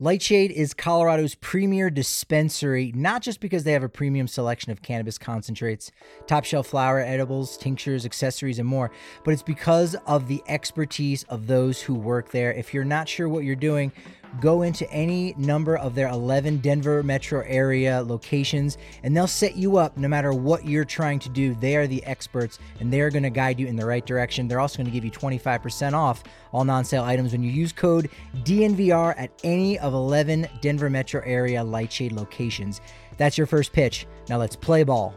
Lightshade is Colorado's premier dispensary, not just because they have a premium selection of cannabis concentrates, top shelf flower, edibles, tinctures, accessories, and more, but it's because of the expertise of those who work there. If you're not sure what you're doing, go into any number of their 11 Denver metro area locations and they'll set you up no matter what you're trying to do. They are the experts and they're going to guide you in the right direction. They're also going to give you 25% off all non sale items when you use code DNVR at any of 11 Denver metro area Lightshade locations. That's your first pitch. Now let's play ball.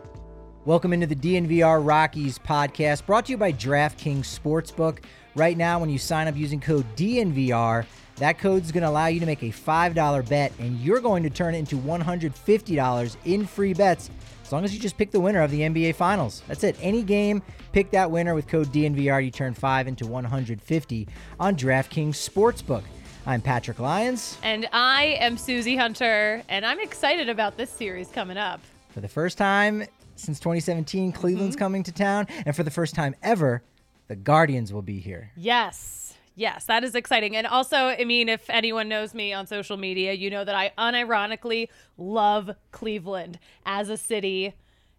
Welcome into the DNVR Rockies podcast brought to you by DraftKings Sportsbook. Right now, when you sign up using code DNVR, that code is going to allow you to make a $5 bet, and you're going to turn it into $150 in free bets as long as you just pick the winner of the NBA Finals. That's it. Any game, pick that winner with code DNVR. You turn 5 into 150 on DraftKings Sportsbook. I'm Patrick Lyons. And I am Susie Hunter, and I'm excited about this series coming up. For the first time since 2017, Cleveland's Mm-hmm. coming to town, and for the first time ever, the Guardians will be here. Yes. Yes, that is exciting. And also, I mean, if anyone knows me on social media, you know that I unironically love Cleveland as a city.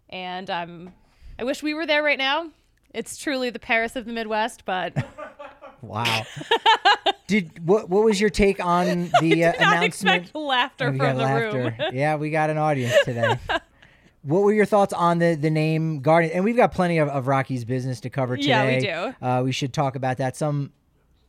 And um, I wish we were there right now. It's truly the Paris of the Midwest, but Wow. Did what? What was your take on the uh, announcement? expect laughter from the laughter. room. yeah, we got an audience today. what were your thoughts on the the name Guardian? And we've got plenty of, of Rocky's business to cover today. Yeah, we do. Uh, we should talk about that. Some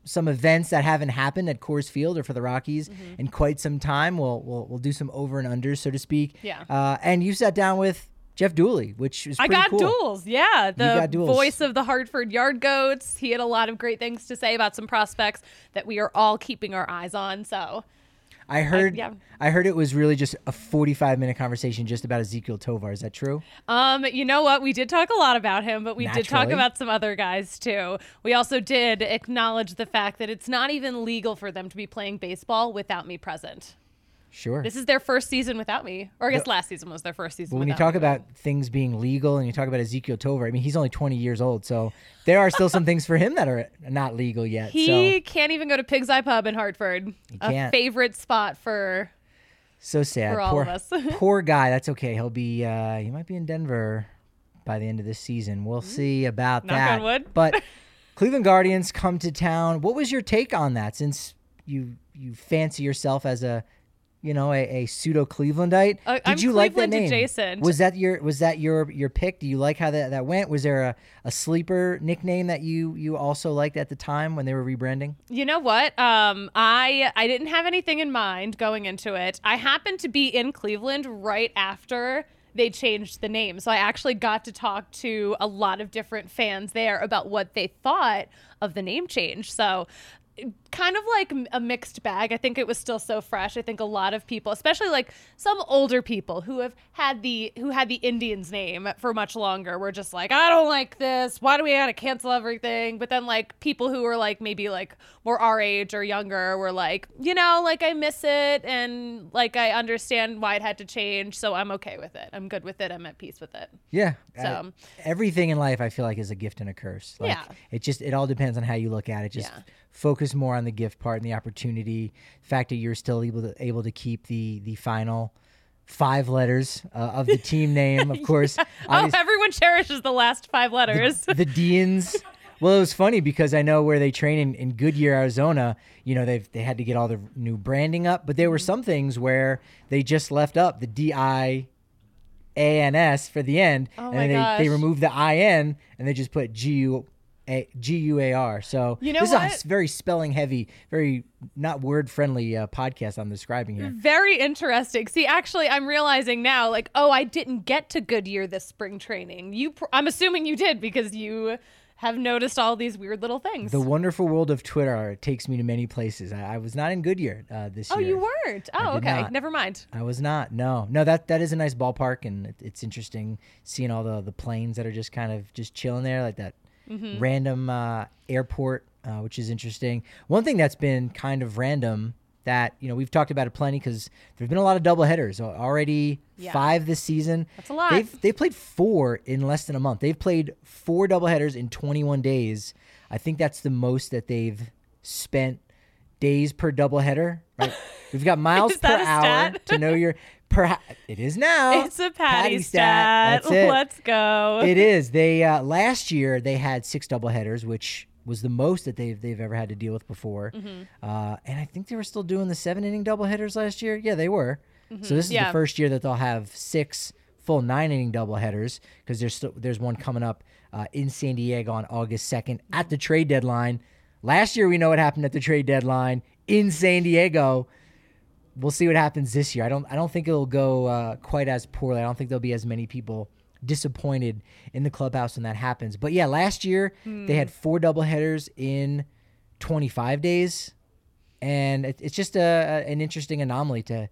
some events that haven't happened at Coors Field or for the Rockies Mm-hmm. in quite some time. We'll we'll we'll do some over and unders, so to speak. Yeah. Uh, and you sat down with Jeff Dooley, which is I got cool. duels. Yeah. The got duels. voice of the Hartford Yard Goats. He had a lot of great things to say about some prospects that we are all keeping our eyes on. So I heard yeah. I heard it was really just a 45 minute conversation just about Ezequiel Tovar. Is that true? Um, you know what? We did talk a lot about him, but we did talk about some other guys too. We also did acknowledge the fact that it's not even legal for them to be playing baseball without me present. Sure. This is their first season without me, or I guess last season was their first season. But when you talk me, about things being legal and you talk about Ezequiel Tovar, I mean, he's only 20 years old. So there are still some things for him that are not legal yet. he so, can't even go to Pig's Eye Pub in Hartford, a can't. favorite spot for. so sad. for all poor, of us. poor guy. That's okay. He'll be, uh, he might be in Denver by the end of this season. We'll see about. Knock that. on wood. But Cleveland Guardians come to town. What was your take on that since you, you fancy yourself as a, you know, a, a pseudo Clevelandite. Uh, Did I'm you like that Cleveland name? adjacent. Was that your was that your your pick? Do you like how that, that went? Was there a, a sleeper nickname that you you also liked at the time when they were rebranding? You know what? Um, I I didn't have anything in mind going into it. I happened to be in Cleveland right after they changed the name, so I actually got to talk to a lot of different fans there about what they thought of the name change. So. Kind of like a mixed bag. I think it was still so fresh. I think a lot of people, especially like some older people who have had the who had the Indians name for much longer, were just like, I don't like this. Why do we gotta cancel everything? But then like people who were like maybe like more our age or younger were like, you know, like I miss it and like I understand why it had to change, so I'm okay with it. I'm good with it. I'm at peace with it. Yeah. So- I- everything in life I feel like is a gift and a curse. Like, Yeah. It just it all depends on how you look at it. Just Yeah. Focus more on the gift part and the opportunity. The fact that you're still able to able to keep the the final five letters uh, of the team name, of course. Oh, Obvious- everyone cherishes the last five letters. the Deans. Well, it was funny because I know where they train in, in Goodyear, Arizona. You know, they've they had to get all the new branding up, but there Mm-hmm. were some things where they just left up the D I A N S for the end, Oh and they, they gosh. removed the I N and they just put G U A G U A R. So You know this is a very spelling heavy, very not word friendly uh, podcast I'm describing here. Very interesting. See, actually, I'm realizing now, like, oh, I didn't get to Goodyear this spring training. You, pr- I'm assuming you did because you have noticed all these weird little things. The wonderful world of Twitter takes me to many places. I, I was not in Goodyear uh, this oh, year. you weren't. Oh, okay. not. Never mind. I was not. No, no. That that is a nice ballpark, and it, it's interesting seeing all the the planes that are just kind of just chilling there, like that Mm-hmm. random uh, airport, uh, which is interesting. One thing that's been kind of random that you know we've talked about it plenty because there's been a lot of double headers already. Yeah. Five this season. That's a lot. They've they played four in less than a month. They've played four double headers in 21 days. I think that's the most that they've spent days per double header Right? We've got miles per hour stat? to know your per. ha- It is now. It's a patty, Patty stat. It. Let's go. it is. They uh, last year they had six doubleheaders, which was the most that they've they've ever had to deal with before. Mm-hmm. Uh, and I think they were still doing the seven inning doubleheaders last year. Yeah, they were. So this is Mm-hmm. Yeah. the first year that they'll have six full nine inning doubleheaders because there's still, there's one coming up uh, in San Diego on August second at the trade deadline. Last year we know what happened at the trade deadline in San Diego we'll see what happens this year. I don't I don't think it'll go uh, quite as poorly. I don't think there'll be as many people disappointed in the clubhouse when that happens. But yeah, last year they had four doubleheaders in 25 days, and it, it's just a, a- an interesting anomaly to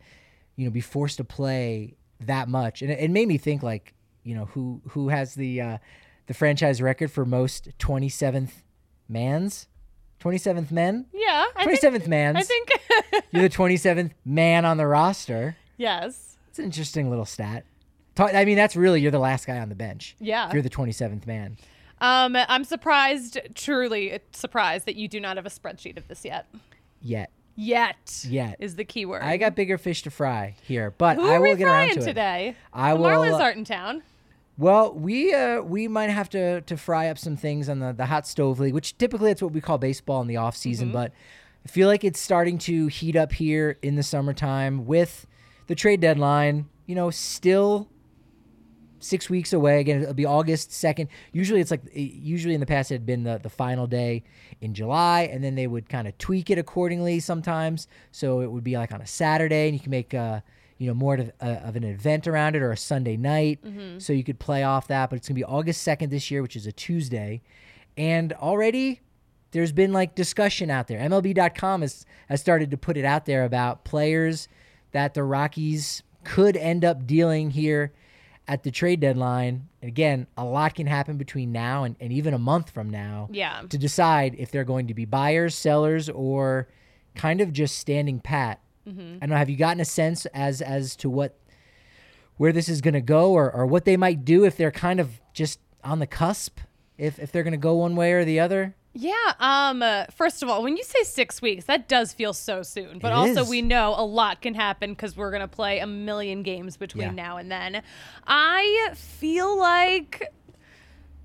you know be forced to play that much. And it, it made me think like you know who who has the uh, the franchise record for most 27th mans, 27th men. yeah. I think, 27th mans. I think. You're the 27th man on the roster. yes. It's an interesting little stat. Ta- I mean, that's really you're the last guy on the bench. Yeah. You're the 27th man. Um, I'm surprised, truly surprised that you do not have a spreadsheet of this yet. Yet. Yet. Yet. is the key word. I got bigger fish to fry here, but Who I will get around to it. today? I the will. Marlins uh, aren't in town. Well, we uh, we might have to to fry up some things on the the hot stove league, which typically that's what we call baseball in the off season. Mm-hmm. But I feel like it's starting to heat up here in the summertime with the trade deadline. You know, still six weeks away. Again, it'll be August second. Usually, it's like usually in the past it had been the the final day in July, and then they would kind of tweak it accordingly sometimes. So it would be like on a Saturday, and you can make uh you know more of, uh, of an event around it, or a Sunday night, so you could play off that. But it's gonna be August second this year, which is a Tuesday, and already. There's been like discussion out there. MLB.com has, has started to put it out there about players that the Rockies could end up dealing here at the trade deadline. And again, a lot can happen between now and, and even a month from now Yeah. to decide if they're going to be buyers, sellers, or kind of just standing pat. I don't know. Have you gotten a sense as as to what where this is going to go, or, or what they might do if they're kind of just on the cusp, if if they're going to go one way or the other? Yeah. Um. Uh, first of all, when you say six weeks, that does feel so soon. But It also, is. we know a lot can happen because we're gonna play a million games between Yeah. now and then. I feel like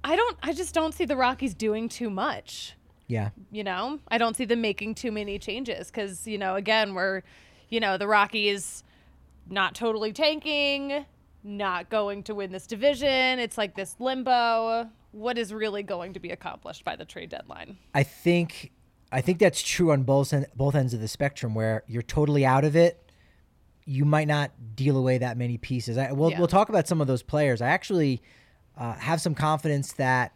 I don't. I just don't see the Rockies doing too much. Yeah, You know, I don't see them making too many changes because you know, again, we're, you know, the Rockies not totally tanking, not going to win this division. It's like this limbo. What is really going to be accomplished by the trade deadline? I think I think that's true on both en- both ends of the spectrum where you're totally out of it. You might not deal away that many pieces. I, we'll Yeah. we'll talk about some of those players. I actually uh, have some confidence that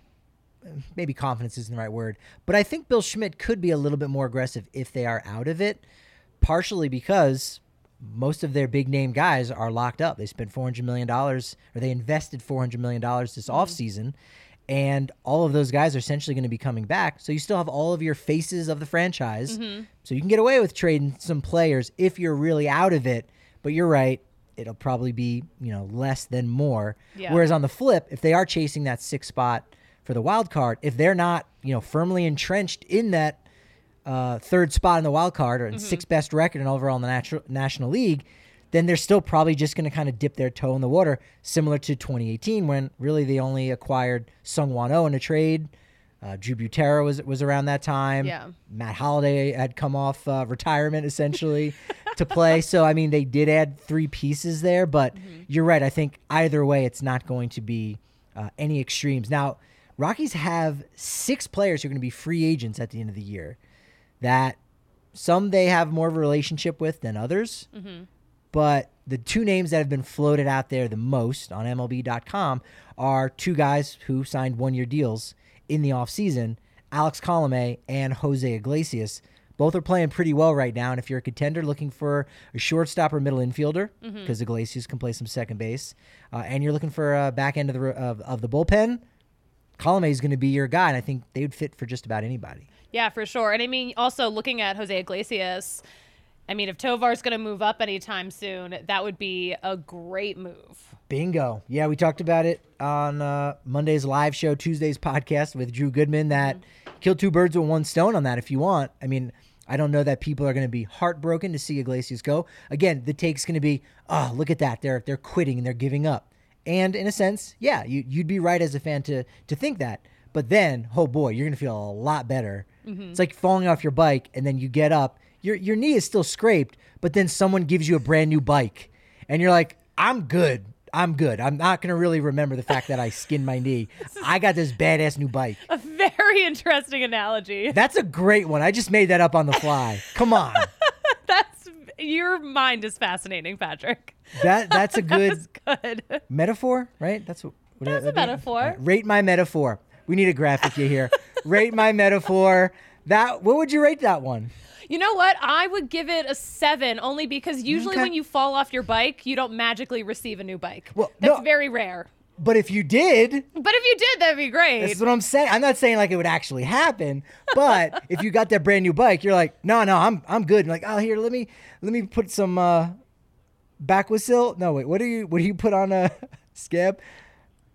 maybe confidence isn't the right word, but I think Bill Schmidt could be a little bit more aggressive if they are out of it, partially because most of their big name guys are locked up. They spent $400 million or they invested $400 million this mm-hmm. offseason. And all of those guys are essentially going to be coming back. So you still have all of your faces of the franchise. Mm-hmm. So you can get away with trading some players if you're really out of it. But you're right. It'll probably be, you know, less than more. Yeah. Whereas on the flip, if they are chasing that sixth spot for the wild card, if they're not, you know, firmly entrenched in that uh, third spot in the wild card or in sixth best record and overall in the natu- National League, then they're still probably just going to kind of dip their toe in the water, similar to 2018 when really they only acquired Seung-hwan Oh in a trade. Uh, Drew Butera was was around that time. Yeah. Matt Holliday had come off uh, retirement essentially to play. So I mean, they did add three pieces there, but you're right. I think either way, it's not going to be uh, any extremes. Now, Rockies have six players who are going to be free agents at the end of the year. That some they have more of a relationship with than others. But the two names that have been floated out there the most on MLB.com are two guys who signed one year deals in the offseason Alex Colome and Jose Iglesias. Both are playing pretty well right now. And if you're a contender looking for a shortstop or middle infielder, because Iglesias can play some second base, uh, and you're looking for a back end of the, of, of the bullpen, Colome is going to be your guy. And I think they would fit for just about anybody. Yeah, for sure. And I mean, also looking at Jose Iglesias, I mean, if Tovar's going to move up anytime soon, that would be a great move. Bingo. Yeah, we talked about it on uh, Monday's live show, Tuesday's podcast with Drew Goodman. That kill two birds with one stone on that. If you want, I mean, I don't know that people are going to be heartbroken to see Iglesias go. Again, the take's going to be, oh, look at that. They're they're quitting and they're giving up. And in a sense, yeah, you, you'd be right as a fan to to think that. But then, oh boy, you're going to feel a lot better. Mm-hmm. It's like falling off your bike and then you get up. Your your knee is still scraped, but then someone gives you a brand new bike, and you're like, I'm good. I'm good. I'm not going to really remember the fact that I skinned my knee. I got this badass new bike. A very interesting analogy. That's a great one. I just made that up on the fly. Come on. That's your mind is fascinating, Patrick. That that's a good That's good. metaphor, right? That's what. what That's a metaphor. Right, Rate my metaphor. We need a graphic Yahir. rate my metaphor. That what would you rate that one? You know what? I would give it a seven, only because usually Okay. when you fall off your bike, you don't magically receive a new bike. Well, That's no. very rare. But if you did, But if you did, that'd be great. that's what I'm saying. I'm not saying like it would actually happen, but if you got that brand new bike, you're like, no, no, I'm I'm good. like, oh, here, let me let me put some uh, Backwasil. No, wait, what do you what do you put on a scab?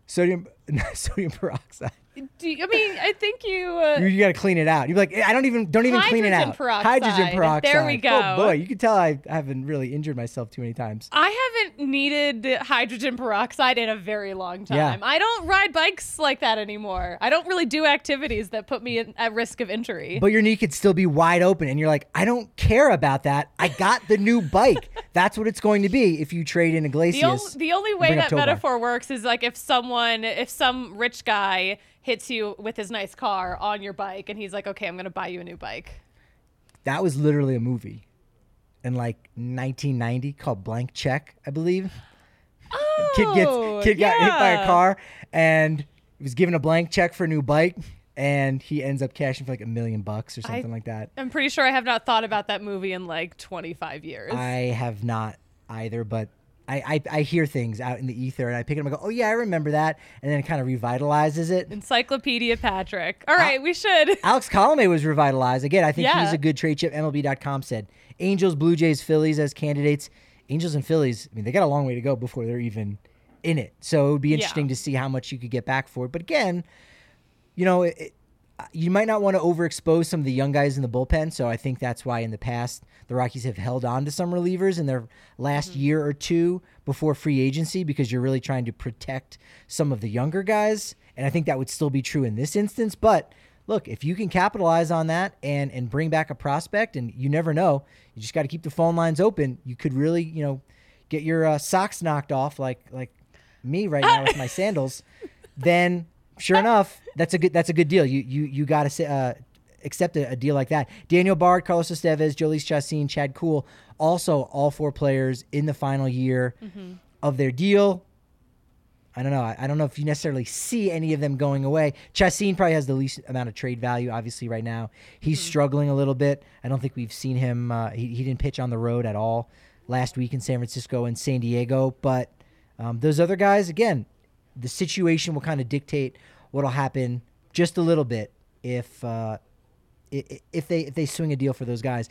Sodium sodium peroxide. Do you, I mean, I think you. Uh, You, you got to clean it out. You're like, I don't even don't even clean it Hydrogen out. peroxide. Hydrogen peroxide. There we go. Oh boy, you can tell I haven't really injured myself too many times. I haven't needed hydrogen peroxide in a very long time. Yeah. I don't ride bikes like that anymore. I don't really do activities that put me in, at risk of injury. But your knee could still be wide open, and you're like, I don't care about that. I got the new bike. That's what it's going to be if you trade in Iglesias. the, the only way that metaphor works is like if someone, if some rich guy hits you with his nice car on your bike and he's like, okay, I'm going to buy you a new bike. that was literally a movie in like 1990 called Blank Check, I believe. Oh, kid gets oh, kid got hit by a car and he was given a blank check for a new bike, and he ends up cashing for like a million bucks or something like that. I'm pretty sure I have not thought about that movie in like 25 years. I have not either, but I, I I hear things out in the ether and I pick it up and go, oh yeah, I remember that, and then it kind of revitalizes it. Encyclopedia Patrick. All right, we should. Alex Colomé was revitalized again. I think Yeah. he's a good trade chip. MLB.com said Angels, Blue Jays, Phillies as candidates. Angels and Phillies. I mean, they got a long way to go before they're even in it. So it would be interesting Yeah. to see how much you could get back for it. But again, you know, it, you might not want to overexpose some of the young guys in the bullpen. So I think that's why in the past the Rockies have held on to some relievers in their last mm-hmm. year or two before free agency because you're really trying to protect some of the younger guys. And I think that would still be true in this instance. But look, if you can capitalize on that and and bring back a prospect, and you never know, you just got to keep the phone lines open. You could really, you know, get your uh, socks knocked off like like me right now with my sandals. Then sure enough, that's a good that's a good deal. You you you got to uh, accept a, a deal like that. Daniel Bard, Carlos Estevez, Jhoulys Chacín, Chad Kuhl, also all four players in the final year of their deal. I don't know. I, I don't know if you necessarily see any of them going away. Chacín probably has the least amount of trade value, obviously, right now. He's struggling a little bit. I don't think we've seen him. Uh, he, he didn't pitch on the road at all last week in San Francisco and San Diego. But um, those other guys, again, the situation will kind of dictate what'll happen just a little bit if uh, if they if they swing a deal for those guys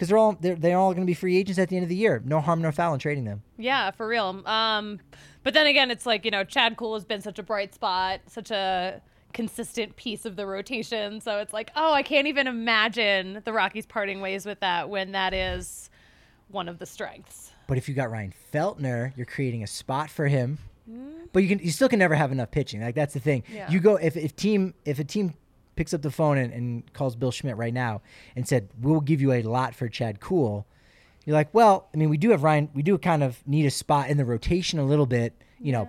because they're all they're, they're all going to be free agents at the end of the year. No harm, no foul in trading them. Yeah, for real. Um, but then again, it's like you know, Chad Kuhl has been such a bright spot, such a consistent piece of the rotation. So it's like, oh, I can't even imagine the Rockies parting ways with that when that is one of the strengths. But if you got Ryan Feltner, you're creating a spot for him. But you can you still can never have enough pitching. Like that's the thing. Yeah. You go if if team if a team picks up the phone and, and calls Bill Schmidt right now and said we'll give you a lot for Chad Kuhl, you're like, well, I mean, we do have Ryan. We do kind of need a spot in the rotation a little bit. You know,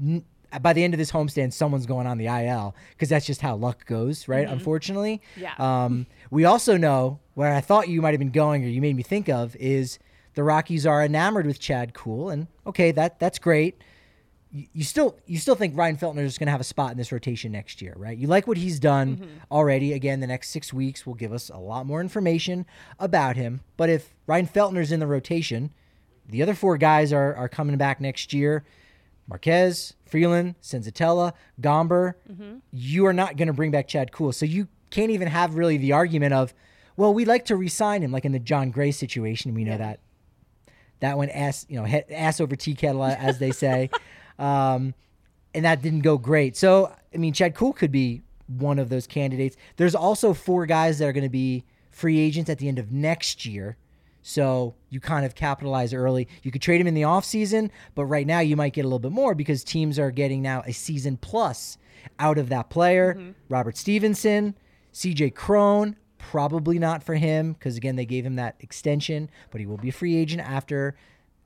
n- by the end of this homestand, someone's going on the IL because that's just how luck goes, right? Unfortunately. Yeah. Um, we also know where I thought you might have been going, or you made me think of, is the Rockies are enamored with Chad Kuhl, and okay, that that's great. You, you still you still think Ryan Feltner is going to have a spot in this rotation next year, right? You like what he's done mm-hmm. already. Again, the next six weeks will give us a lot more information about him. But if Ryan Feltner's in the rotation, the other four guys are are coming back next year. Marquez, Freeland, Senzatela, Gomber, mm-hmm. you are not going to bring back Chad Kuhl. So you can't even have really the argument of, well, we'd like to re-sign him, like in the Jon Gray situation. We know that that went ass, you know, ass over tea kettle, as they say, um, and that didn't go great. So I mean, Chad Kuhl could be one of those candidates. There's also four guys that are going to be free agents at the end of next year. So you kind of capitalize early. You could trade him in the offseason, but right now you might get a little bit more because teams are getting now a season plus out of that player. Robert Stephenson, CJ Cron, probably not for him because again they gave him that extension, but he will be a free agent after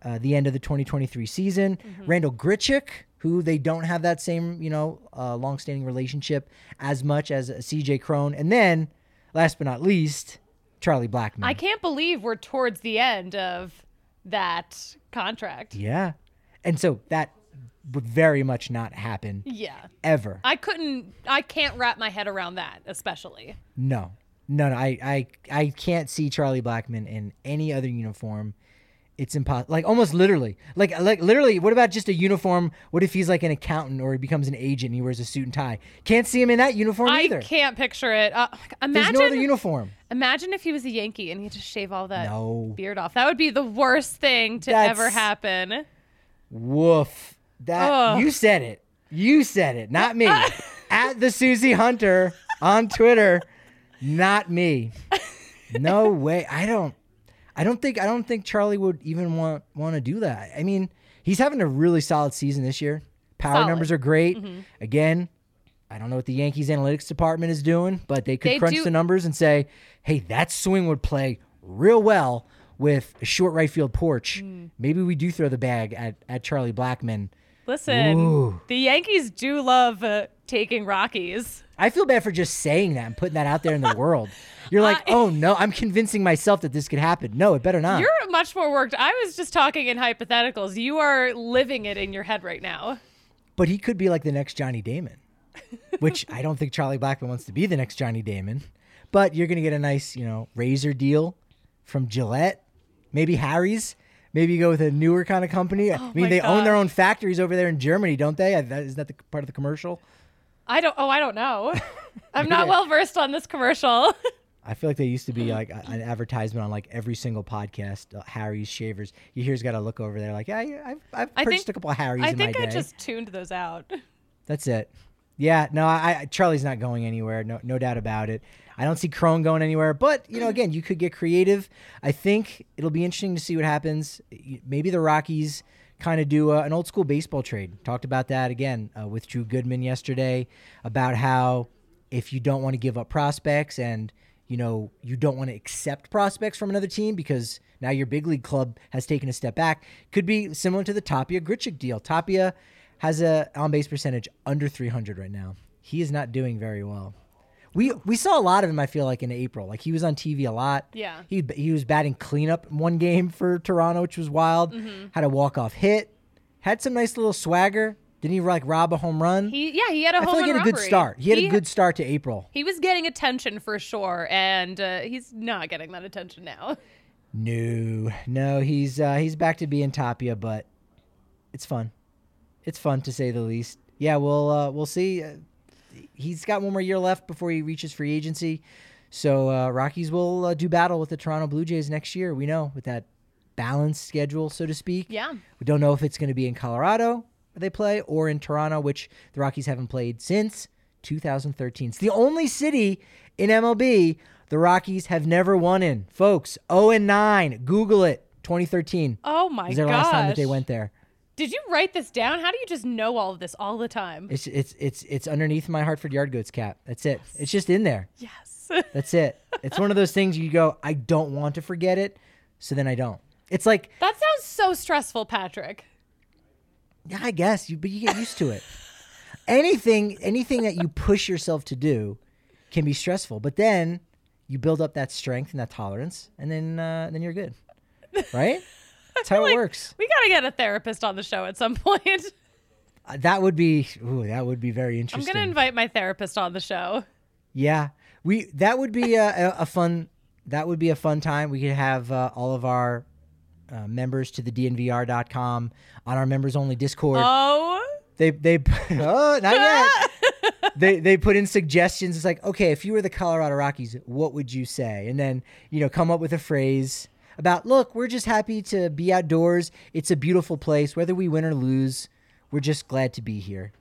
uh, the end of the 2023 season. Randal Grichuk, who they don't have that same you know uh, long-standing relationship as much as CJ Cron, and then last but not least, Charlie Blackmon. I can't believe we're towards the end of that contract. Yeah. And so that would very much not happen Yeah. ever. I couldn't I can't wrap my head around that, especially. No. No, no. I, I, I can't see Charlie Blackmon in any other uniform. It's impossible. Like almost literally. Like like literally, what about just a uniform? What if he's like an accountant or he becomes an agent and he wears a suit and tie? Can't see him in that uniform either. I either. can't picture it. Uh, There's imagine no other uniform. imagine if he was a Yankee and he just shave all that No. beard off. That would be the worst thing to That's- ever happen. Woof. That Ugh. you said it. You said it, not me. At the Susie Hunter on Twitter, not me. No way. I don't. I don't think. I don't think Charlie would even want want to do that. I mean, he's having a really solid season this year. Power Solid. numbers are great. Again, I don't know what the Yankees analytics department is doing, but they could They crunch do- the numbers and say, "Hey, that swing would play real well with a short right field porch. Hmm. Maybe we do throw the bag at at Charlie Blackmon." Listen, Ooh. the Yankees do love uh, taking Rockies. I feel bad for just saying that and putting that out there in the world. You're like, I- oh no, I'm convincing myself that this could happen. No, it better not. You're much more worked. I was just talking in hypotheticals. You are living it in your head right now. but he could be like the next Johnny Damon, which I don't think Charlie Blackmon wants to be the next Johnny Damon. But you're gonna get a nice, you know, razor deal from Gillette, maybe Harry's. Maybe you go with a newer kind of company. I mean, Oh they own their own factories over there in Germany, don't they? Uh, That, isn't that the part of the commercial? I don't. Oh, I don't know. I'm not well versed on this commercial. I feel like they used to be like a- an advertisement on like every single podcast. Uh, Harry's shavers. You here's got to look over there. Like, yeah, yeah, I've, I've I purchased think- a couple of Harry's I in think my I day. just tuned those out. That's it. Yeah, no, I, I Charlie's not going anywhere. No, no doubt about it. I don't see Cron going anywhere. But you know, again, you could get creative. I think it'll be interesting to see what happens. Y- Maybe the Rockies kind of do uh, an old school baseball trade. Talked about that again uh, with Drew Goodman yesterday about how if you don't want to give up prospects and you know you don't want to accept prospects from another team because now your big league club has taken a step back, could be similar to the Tapia Grichuk deal. Tapia has a on base percentage under 300 right now. He is not doing very well. We we saw a lot of him. I feel like in April, like he was on TV a lot. Yeah. he he was batting cleanup one game for Toronto, which was wild. Mm-hmm. Had a walk off hit, had some nice little swagger. Didn't he like rob a home run? He, yeah, he had a I home feel like he had a good start. He had He- a good start to April. He was getting attention for sure, and uh, he's not getting that attention now. No, no, he's uh, he's back to being Tapia, but it's fun. It's fun to say the least. Yeah, we'll uh, we'll see. He's got one more year left before he reaches free agency, so uh, Rockies will uh, do battle with the Toronto Blue Jays next year. We know with that balanced schedule, so to speak. Yeah. We don't know if it's going to be in Colorado where they play or in Toronto, which the Rockies haven't played since 2013. It's the only city in MLB the Rockies have never won in. Folks, 0 and 9. Google it. 2013 Oh my was their gosh. last time that they went there. Did you write this down? How do you just know all of this all the time? It's it's it's it's underneath my Hartford Yard Goats cap. That's it. It's just in there. yes. That's it. it's one of those things you go, I don't want to forget it, so then I don't. It's like that sounds so stressful, Patrick. Yeah, I guess you, but you get used to it. anything, anything that you push yourself to do can be stressful, but then you build up that strength and that tolerance, and then uh, then you're good, right? That's how it Like, works. We got to get a therapist on the show at some point. Uh, that would be, ooh, that would be very interesting. I'm going to invite my therapist on the show. Yeah, we that would be a, a, a fun that would be a fun time. We could have uh, all of our uh, members to the dnvr.com on our members only Discord. Oh. they they oh not yet. they they put in suggestions. It's like okay, if you were the Colorado Rockies, what would you say? And then you know come up with a phrase about look, we're just happy to be outdoors. It's a beautiful place, whether we win or lose. We're just glad to be here.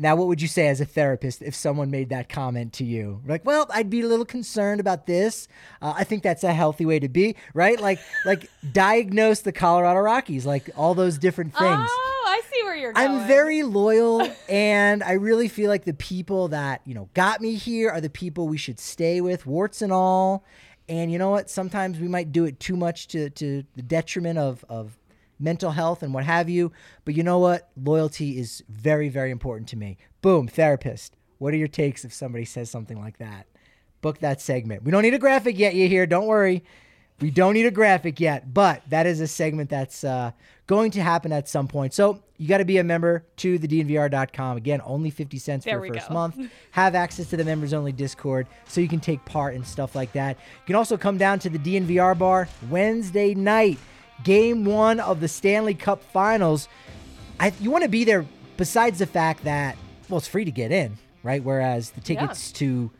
Now, what would you say as a therapist if someone made that comment to you? Like, well, I'd be a little concerned about this. Uh, I think that's a healthy way to be, right? Like, like diagnose the Colorado Rockies, like all those different things. Oh, I see where you're going. I'm very loyal, and I really feel like the people that you know got me here are the people we should stay with, warts and all. And you know what? Sometimes we might do it too much to to the detriment of of mental health and what have you. But you know what? Loyalty is very very important to me. Boom, therapist. What are your takes if somebody says something like that? Book that segment. We don't need a graphic yet. You hear? Don't worry. We don't need a graphic yet, but that is a segment that's uh, going to happen at some point. So you got to be a member to the DNVR.com. Again, only 50 cents for your first go. month. Have access to the members only Discord so you can take part in stuff like that. You can also come down to the DNVR bar Wednesday night, game one of the Stanley Cup finals. I, you want to be there besides the fact that, well, it's free to get in, right? Whereas the tickets to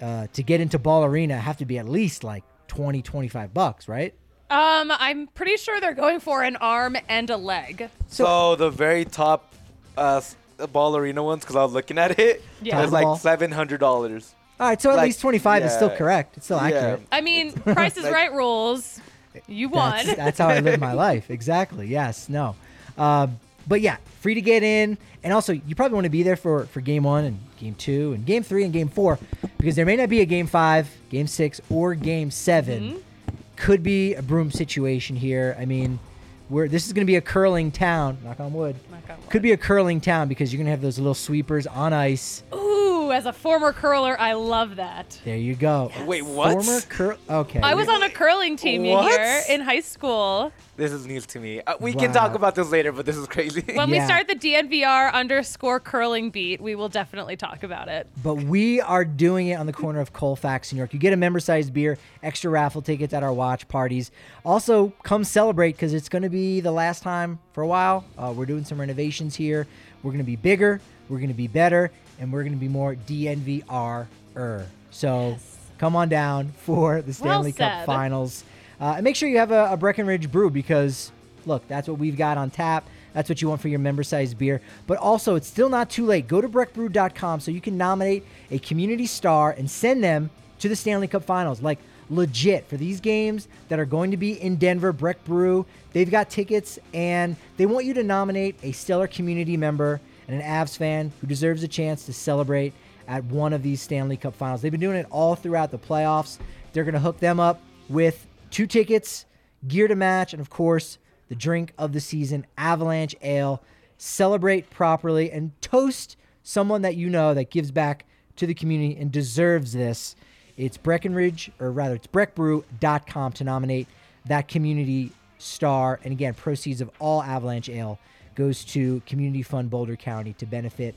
uh, to get into Ball Arena have to be at least like 20, 25 bucks, right? Um, I'm pretty sure they're going for an arm and a leg. So, the very top uh, s- ball ones, because I was looking at it, Yeah. it's Top ball. like seven hundred dollars. All right, so at Like, least 25 is still correct. It's still Yeah. accurate. I mean, Price is Like- Right rules. You won. That's, that's how I live my life. Exactly. Yes. No. Um, but yeah, free to get in, and also you probably want to be there for for game one and game two and game three and game four because there may not be a game five, game six, or game 7 Mm-hmm. Could be a broom situation here. I mean, we're this is going to be a curling town. Knock on wood. Knock on wood. Could be a curling town because you're going to have those little sweepers on ice. Ooh, as a former curler, I love that. There you go. Wait, what? Former curl. Okay. I was on a curling team you What? hear in high school. This is news to me. Uh, we can talk about this later, but this is crazy. When we start the DNVR underscore curling beat, we will definitely talk about it. But we are doing it on the corner of Colfax, New York. You get a member sized beer, extra raffle tickets at our watch parties. Also, come celebrate because it's going to be the last time for a while. Uh, we're doing some renovations here. We're going to be bigger, we're going to be better, and we're going to be more DNVR er. So come on down for the Stanley Cup finals. Uh, and make sure you have a, a Breckenridge brew because, look, that's what we've got on tap. That's what you want for your member sized beer. But also, it's still not too late. Go to breckbrew.com so you can nominate a community star and send them to the Stanley Cup finals. Like, legit, for these games that are going to be in Denver, Breck Brew, they've got tickets and they want you to nominate a stellar community member and an Avs fan who deserves a chance to celebrate at one of these Stanley Cup finals. They've been doing it all throughout the playoffs. They're going to hook them up with two tickets, gear to match, and of course, the drink of the season, Avalanche Ale. Celebrate properly and toast someone that you know that gives back to the community and deserves this. It's Breckenridge, or rather, it's breckbrew.com to nominate that community star. And again, proceeds of all Avalanche Ale goes to Community Fund Boulder County to benefit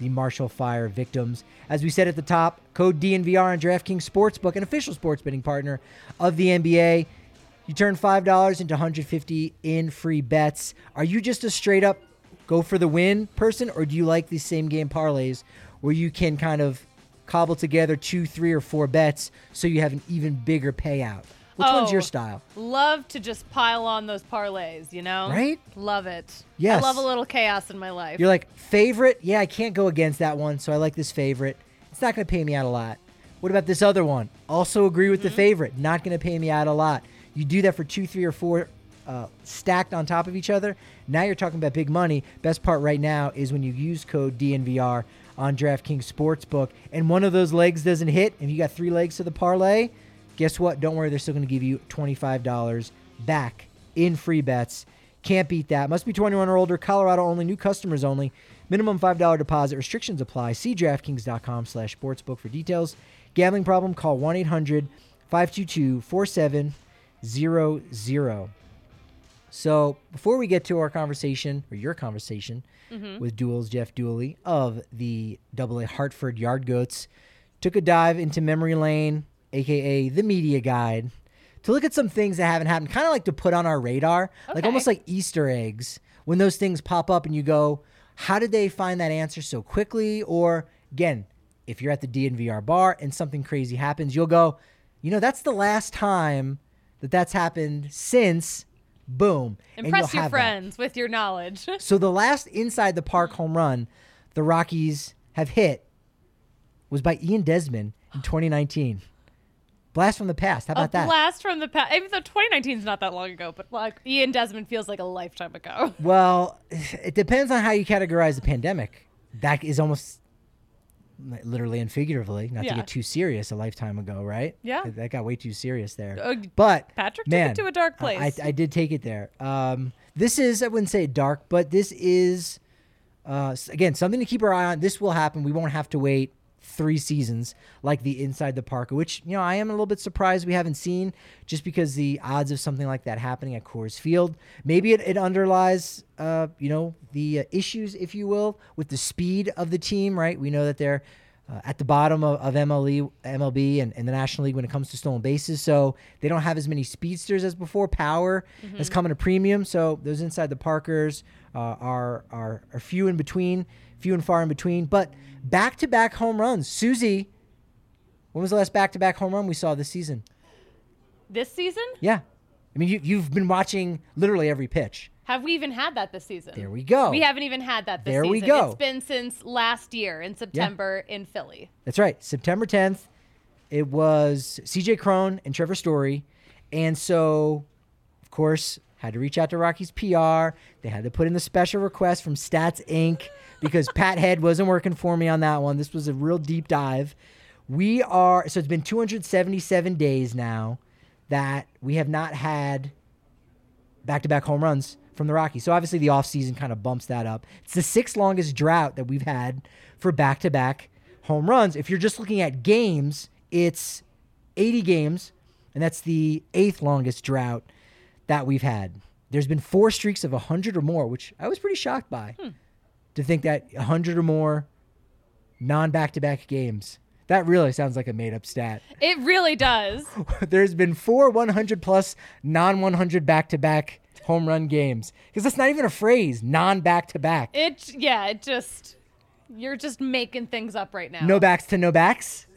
the Marshall Fire victims. As we said at the top, code DNVR on DraftKings Sportsbook, an official sports betting partner of the NBA. You turn $5 into 150 in free bets. Are you just a straight up go for the win person, or do you like these same game parlays where you can kind of cobble together two, three, or four bets so you have an even bigger payout? Which one's your Oh. style? Love to just pile on those parlays, you know? Right? Love it. Yes. I love a little chaos in my life. You're like, favorite? Yeah, I can't go against that one, so I like this favorite. It's not going to pay me out a lot. What about this other one? Also agree with the favorite. Not going to pay me out a lot. You do that for two, three, or four uh, stacked on top of each other. Now you're talking about big money. Best part right now is when you use code DNVR on DraftKings Sportsbook and one of those legs doesn't hit and you got three legs to the parlay, guess what? Don't worry, they're still going to give you $25 back in free bets. Can't beat that. Must be 21 or older. Colorado only. New customers only. Minimum $5 deposit. Restrictions apply. See DraftKings.com slash sportsbook for details. Gambling problem? Call 1-800-522-4700. So before we get to our conversation, or your conversation, mm-hmm. with Duels Jeff Dooley of the AA Hartford Yard Goats, took a dive into memory lane, aka the media guide, to look at some things that haven't happened, kind of like to put on our radar, like almost like Easter eggs. When those things pop up and you go, how did they find that answer so quickly? Or again, if you're at the DNVR bar and something crazy happens, you'll go, you know, that's the last time that that's happened since. Boom. Impress your have that. friends with your knowledge. So the last inside the park home run, the Rockies have hit was by Ian Desmond in 2019. Blast from the past. How about a that? blast from the past. Even though 2019 is not that long ago, but like Ian Desmond feels like a lifetime ago. Well, it depends on how you categorize the pandemic. That is almost literally and figuratively, not to get too serious, a lifetime ago, right? Yeah. That- got way too serious there. Uh, But Patrick took man, it to a dark place. I, I did take it there. Um, this is I wouldn't say dark, but this is uh, again something to keep our eye on. This will happen. We won't have to wait three seasons like the inside the park, which you know I am a little bit surprised we haven't seen, just because the odds of something like that happening at Coors Field. Maybe it, it underlies uh, you know the uh, issues, if you will, with the speed of the team. Right? We know that they're uh, at the bottom of, of MLE, MLB and, and the National League when it comes to stolen bases. So they don't have as many speedsters as before. Power has come at a premium. So those inside the Parkers uh, are, are are few in between, few and far in between. But back to back home runs. Susie, when was the last back to back home run we saw this season? this season? Yeah. I mean, you, you've been watching literally every pitch. Have we even had that this season? There we go. We haven't even had that this There season. we go. It's been since last year in September in Philly. That's right. September 10th, it was CJ Cron and Trevor Story. And so, of course, had to reach out to Rocky's PR. They had to put in the special request from Stats Inc. because Pat Head wasn't working for me on that one. This was a real deep dive. We are, so it's been 277 days now that we have not had back to back home runs from the Rockies. So obviously the offseason kind of bumps that up. It's the sixth longest drought that we've had for back to back home runs. If you're just looking at games, it's 80 games, and that's the eighth longest drought that we've had. There's been four streaks of 100 or more, which I was pretty shocked by hmm. to think that 100 or more non back to back games. That really sounds like a made up stat. It really does. There's been four 100 plus non 100 back to back home run games. Because that's not even a phrase, non back to back. It yeah, it just you're just making things up right now. No backs to no backs.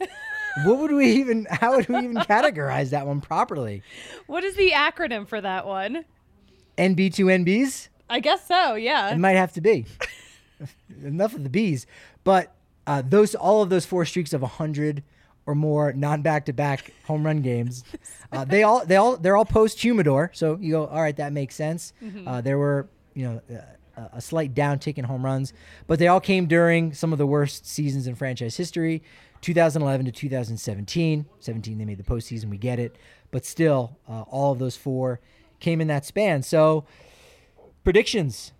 what would we even, how would we even categorize that one properly? What is the acronym for that one? NB2NBs. I guess so, yeah. It might have to be. Enough of the bees. But uh, those, all of those four streaks of 100 or more non back to back home run games, uh, they all, they all, they're all post humidor. So you go, all right, that makes sense. Uh, there were, you know, uh, a slight downtick in home runs, but they all came during some of the worst seasons in franchise history 2011 to 2017. 17, they made the postseason, we get it. But still, uh, all of those four came in that span. So, predictions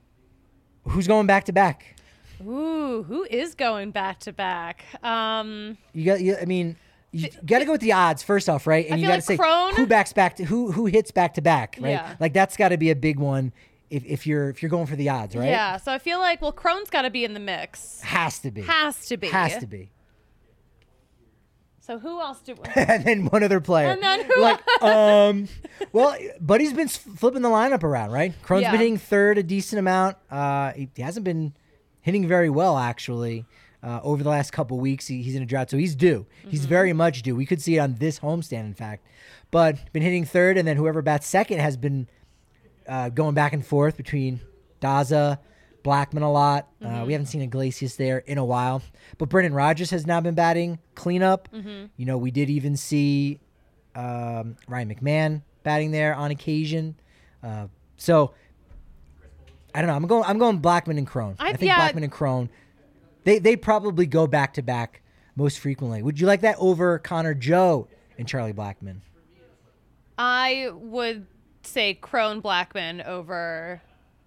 who's going back to back? Ooh, who is going back to back? Um You got, you, I mean, you got to go with the odds first off, right? And I you got to like say Cron- who backs back to who who hits back to back, right? Yeah. Like that's got to be a big one if, if you're if you're going for the odds, right? Yeah, so I feel like well Cron's got to be in the mix. Has to be. Has to be. Has to be. So who else do We- and then one other player. And then who like, um, well, Buddy's been flipping the lineup around, right? Cron's Yeah. been hitting third a decent amount. Uh, he, he hasn't been hitting very well actually uh, over the last couple weeks. He, he's in a drought, so he's due. He's Mm-hmm. very much due. We could see it on this homestand, in fact. But been hitting third, and then whoever bats second has been uh, going back and forth between Daza, Blackmon a lot. Uh, we haven't seen Iglesias there in a while. But Brendan Rodgers has now been batting cleanup. You know, we did even see um, Ryan McMahon batting there on occasion. Uh, so I don't know. I'm going. I'm going Blackmon and Cron. I, I- think yeah. Blackmon and Cron. They they probably go back to back most frequently. Would you like that over Connor Joe and Charlie Blackmon? I would say Cron Blackmon over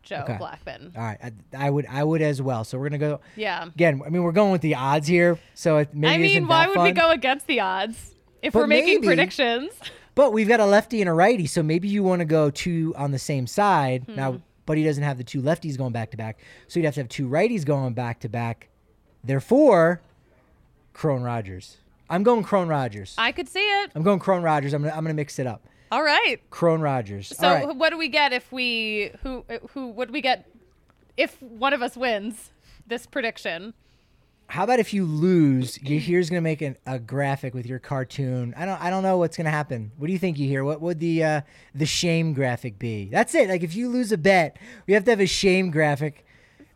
Joe Okay. Blackmon. All right, I, I would I would as well. So we're gonna go Yeah. again. I mean, we're going with the odds here, so it maybe I mean, why would we go against the odds if But we're making maybe- predictions? But we've got a lefty and a righty, so maybe you want to go two on the same side. Hmm. Now, Buddy doesn't have the two lefties going back to back, so you'd have to have two righties going back to back. Therefore, Cron Rodgers. I'm going Cron Rodgers. I could see it. I'm going Cron Rodgers. I'm gonna I'm gonna mix it up. All right. Cron Rodgers. So All right. what do we get if we who who what do we get if one of us wins this prediction? How about if you lose, Yahir's gonna make an, a graphic with your cartoon. I don't I don't know what's gonna happen. What do you think, you Yahir? What would the uh, the shame graphic be? That's it. Like if you lose a bet, we have to have a shame graphic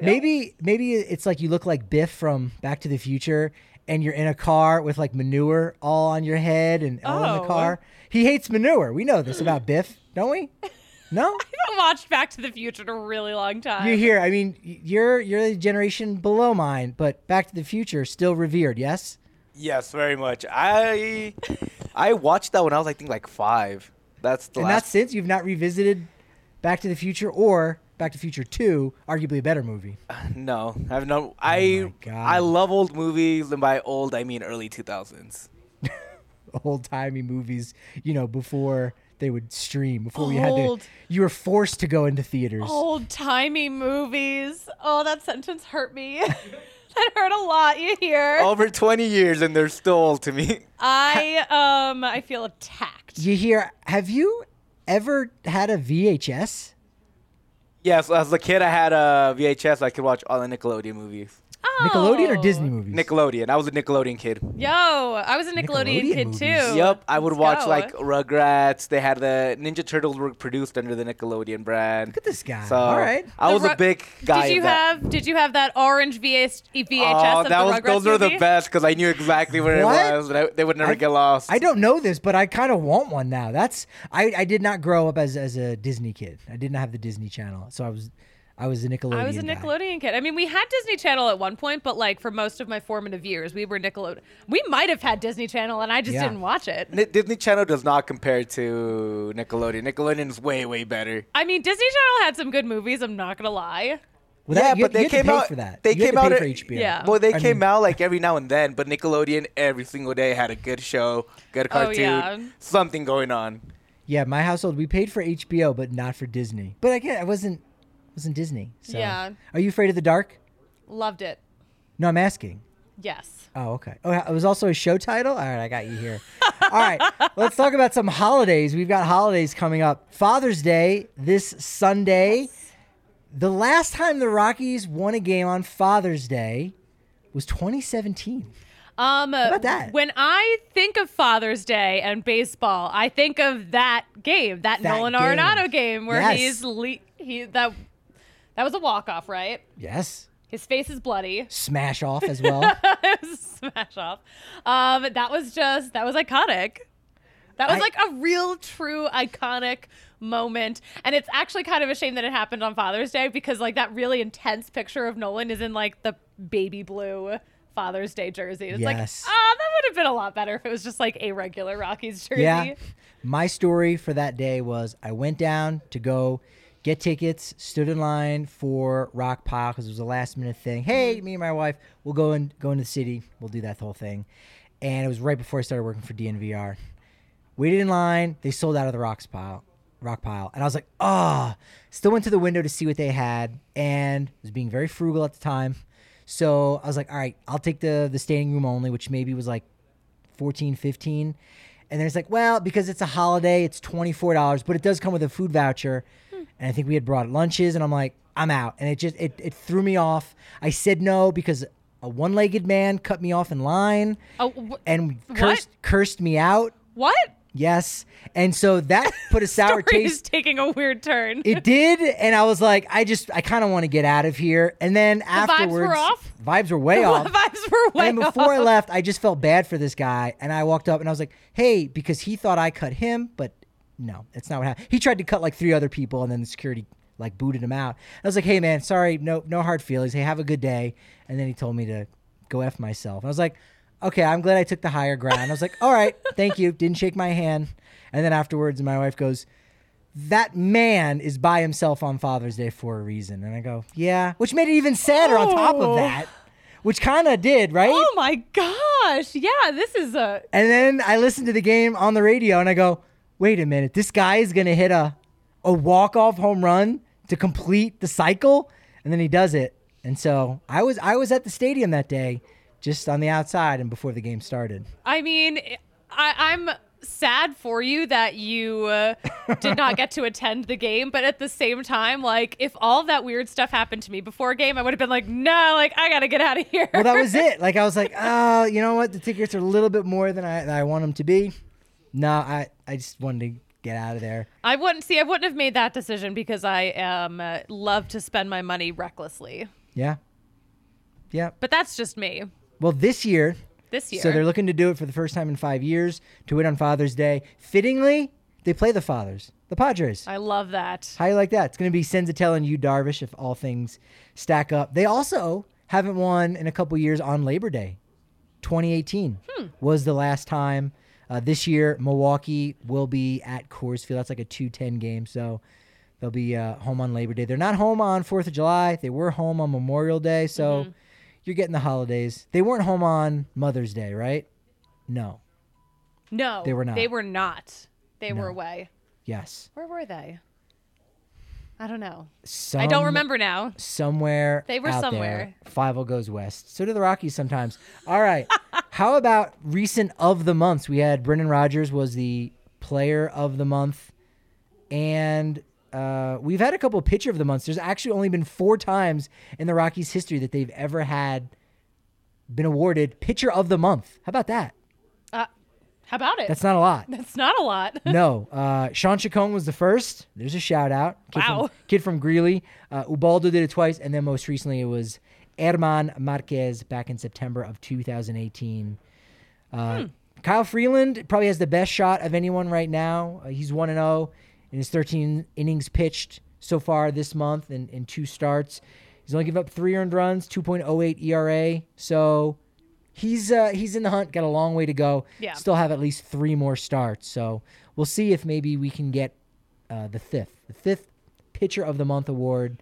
Maybe maybe it's like you look like Biff from Back to the Future, and you're in a car with like manure all on your head and all in Oh. the car. He hates manure. We know this about Biff, don't we? No. I haven't watched Back to the Future in a really long time. Yahir. I mean, you're you're the generation below mine, but Back to the Future still revered. Yes. Yes, very much. I I watched that when I was I think like five. That's the and not last. since you've not revisited Back to the Future or Back to the Future Two, arguably a better movie. Uh, no, I've no. I Oh God. I love old movies, and by old I mean early two thousands. Old timey movies, you know, before they would stream, before we had to, you were forced to go into theaters. Old timey movies. Oh, that sentence hurt me. that hurt a lot. You hear? Over twenty years, and they're still old to me. I um I feel attacked. You hear? Have you ever had a VHS? Yes, as a kid, I had a VHS. I could watch all the Nickelodeon movies. Nickelodeon or Oh. Disney movies? Nickelodeon. I was a Nickelodeon kid. Yo, I was a Nickelodeon, Nickelodeon kid movies. too. Yep, I would Let's watch go. like Rugrats. They had the Ninja Turtles were produced under the Nickelodeon brand. Look at this guy. So All right. I The was Ru- a big guy. Did you of that. have Did you have that orange VS, VHS Oh, of that the was Rugrats those were the best because I knew exactly where What? it was. And I, they would never I- get lost. I don't know this, but I kind of want one now. That's I, I did not grow up as as a Disney kid. I did not have the Disney Channel, so I was I was a Nickelodeon. I was a guy. Nickelodeon kid. I mean, we had Disney Channel at one point, but like for most of my formative years, we were Nickelodeon. We might have had Disney Channel, and I just Yeah. didn't watch it. Ni- Disney Channel does not compare to Nickelodeon. Nickelodeon is way way better. I mean, Disney Channel had some good movies. I'm not gonna lie. Well, that- Yeah, you- but they you had to came pay out- for that. they You had came to pay out for HBO. Yeah. Well, they I came mean- out like every now and then, but Nickelodeon every single day had a good show, good Oh, cartoon, yeah. something going on. Yeah, my household we paid for HBO, but not for Disney. But again, I wasn't wasn't Disney. So. Yeah. Are you afraid of the dark? Loved it. No, I'm asking. Yes. Oh, okay. Oh, it was also a show title. All right, I got you here. All right, let's talk about some holidays. We've got holidays coming up. Father's Day this Sunday. Yes. The last time the Rockies won a game on Father's Day was 2017. Um, about that? When I think of Father's Day and baseball, I think of that game, that, That Nolan game. Arenado game, where Yes. he's le- he that that was a walk off, right? Yes. His face is bloody. Smash off as well. it was a smash off. Um, that was just that was iconic. That was I- like a real, true, iconic moment, and it's actually kind of a shame that it happened on Father's Day because like that really intense picture of Nolan is in like the baby blue Father's Day jersey. It's like, Yes. ah, that would have been a lot better if it was just like a regular Rockies jersey. Yeah. My story for that day was I went down to go get tickets, stood in line for Rock Pile because it was a last minute thing. Hey, me and my wife, we'll go and go into the city. We'll do that whole thing. And it was right before I started working for DNVR. Waited in line. They sold out of the rocks pile, rock pile, and I was like, ah. Still went to the window to see what they had, and was being very frugal at the time. So I was like, all right, I'll take the the standing room only, which maybe was like 14 15 and then it's like well because it's a holiday it's $24 but it does come with a food voucher and i think we had brought lunches and i'm like i'm out and it just it, it threw me off i said no because a one-legged man cut me off in line Oh, wh- and What? cursed cursed me out what? yes and so that put a sour taste. Is taking a weird turn. it did and i was like i just i kind of want to get out of here and then vibes afterwards were off? vibes were way off Vibes were way off. and before I left, I just felt bad for this guy, and I walked up and I was like, "Hey," because he thought I cut him, but no, it's not what happened. He tried to cut like three other people, and then the security like booted him out. I was like, "Hey, man, sorry, no, no hard feelings. Hey, have a good day." And then he told me to go f myself. I was like, "Okay, I'm glad I took the higher ground." I was like, "All right, thank you." Didn't shake my hand, and then afterwards, my wife goes. That man is by himself on Father's Day for a reason. And I go, yeah, which made it even sadder on top of Oh. that, which kind of did, right? Oh my gosh! Yeah, this is a And then I listened to the game on the radio and I go, wait a minute, this guy is going to hit a, a walk off home run to complete the cycle. And then he does it. And so I was I was at the stadium that day, just on the outside and before the game started. I mean, I, I'm sad for you that you uh, did not get to attend the game, but at the same time, like if all that weird stuff happened to me before a game, I would have been like, no, like I gotta get out of here. Well, that was it. Like I was like, oh, you know what? The tickets are a little bit more than I, than I want them to be. No, I I just wanted to get out of there. I wouldn't see. I wouldn't have made that decision because I um uh, love to spend my money recklessly. Yeah. Yeah. But that's just me. Well, this year, This year. so they're looking to do it for the first time in five years to win on Father's Day. Fittingly, they play the Fathers, the Padres. I love that. How you like that? It's going to be Senzatela and you Darvish if all things stack up. They also haven't won in a couple years on Labor Day. 2018 was the last time. Uh, this year, Milwaukee will be at Coors Field. That's like a 210 game, so they'll be uh, home on Labor Day. They're not home on 4th of July. They were home on Memorial Day, so you're getting the holidays. They weren't home on Mother's Day, right? No. No, They were not. They were not. They were away. Yes. Where were they? I don't know. Some, I don't remember now. somewhere. They were somewhere. There, Five goes west. So do the Rockies sometimes. All right. How about recent of the months? We had Brendan Rodgers was the player of the month, and uh, we've had a couple pitcher of the months. There's actually only been four times in the Rockies' history that they've ever had been awarded pitcher of the month. How about that? Uh, how about it? That's not a lot. That's not a lot. no, uh, Shawn Chacon was the first. There's a shout out. Kid Wow. From, kid from Greeley. Uh, Ubaldo did it twice, and then most recently it was Germán Márquez back in September of 2018. Uh, Kyle Freeland probably has the best shot of anyone right now. Uh, he's 1 0 in his 13 innings pitched so far this month in, in two starts. He's only given up three earned runs, 2.08 ERA. So he's uh, he's in the hunt. Got a long way to go. Yeah. Still have at least three more starts. So we'll see if maybe we can get uh, the fifth, the fifth pitcher of the month award.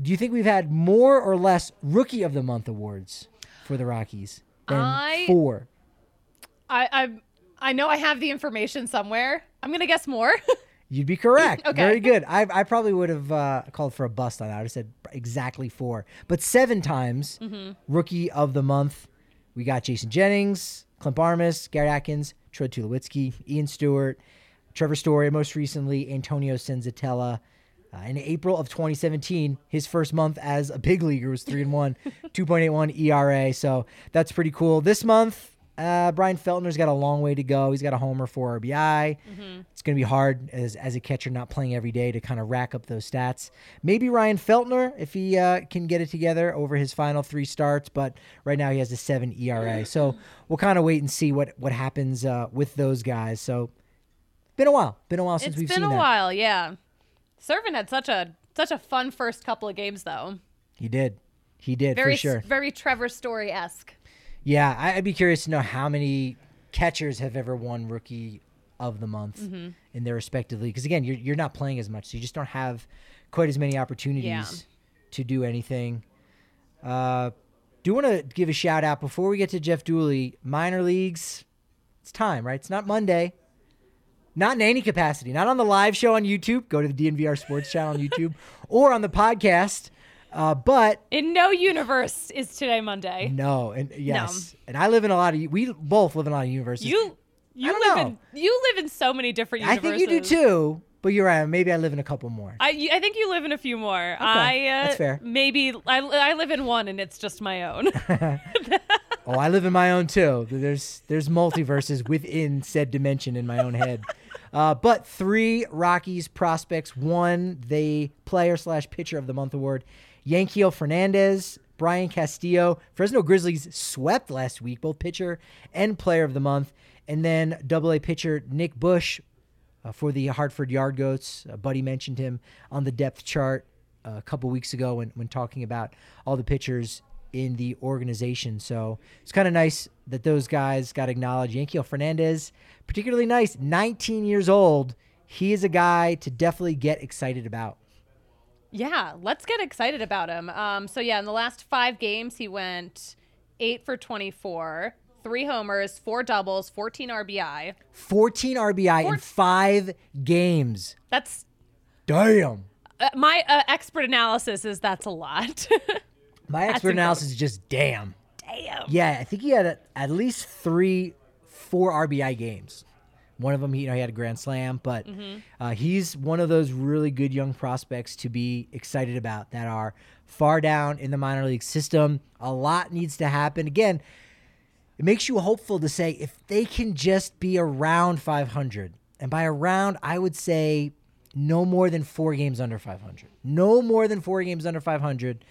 Do you think we've had more or less rookie of the month awards for the Rockies than I- four? I, I I know I have the information somewhere. I'm gonna guess more. You'd be correct. Okay. Very good. I, I probably would have uh, called for a bust on that. I would have said exactly four. But seven times Mm-hmm. rookie of the month. We got Jason Jennings, Clint Barmes, Garrett Atkins, Troy Tulowitzki, Ian Stewart, Trevor Story, most recently Antonio Senzatela. Uh, in April of 2017, his first month as a big leaguer was 3 and 1, 2.81 ERA. So that's pretty cool. This month, uh, Brian Feltner's got a long way to go. He's got a homer, four RBI. It's going to be hard as, as a catcher not playing every day to kind of rack up those stats. Maybe Ryan Feltner if he uh, can get it together over his final three starts, but right now he has a seven ERA. So we'll kind of wait and see what what happens uh, with those guys. So been a while, been a while since it's we've seen that. It's been a while, yeah. Serven had such a such a fun first couple of games though. He did, he did Very for sure. very Trevor Story esque. Yeah, I'd be curious to know how many catchers have ever won Rookie of the Month Mm-hmm. in their respective league. Because again, you're you're not playing as much, so you just don't have quite as many opportunities to do anything. Uh, do want to give a shout out before we get to Jeff Dooley. Minor leagues, it's time, right? It's not Monday. Not in any capacity. Not on the live show on YouTube. Go to the DNVR Sports channel on YouTube or on the podcast. Uh, but In no universe is today Monday. no, and yes, and I live in a lot of. We both live in a lot of universes. You you live know. in you live in so many different universes. I think you do too, but you're right. Maybe I live in a couple more. I, I think you live in a few more. I uh, that's fair. Maybe I, I live in one and it's just my own. oh, I live in my own too. There's there's multiverses within said dimension in my own head. Uh, but three Rockies prospects won the player slash pitcher of the month award. Yanquiel Fernandez, Brian Castillo, Fresno Grizzlies swept last week, both pitcher and player of the month. And then double A pitcher Nick Bush uh, for the Hartford Yard Goats. Buddy mentioned him on the depth chart uh, a couple weeks ago when, when talking about all the pitchers in the organization. So it's kind of nice that those guys got acknowledged. Yanquiel Fernandez, particularly nice, 19 years old. He is a guy to definitely get excited about. yeah, let's get excited about him. Um, so yeah, in the last five games, he went eight for twenty-four, three homers, four doubles, fourteen RBI. 14 RBI in five games. That's Damn. uh, my uh, expert analysis is that's a lot. My expert analysis is just damn. Damn. Yeah, I think he had at- at least three, four RBI games. One of them, you know, he had a grand slam, but uh, he's one of those really good young prospects to be excited about that are far down in the minor league system. A lot needs to happen. Again, it makes you hopeful to say if they can just be around 500, and by around, I would say no more than four games under 500. No more than four games under 500.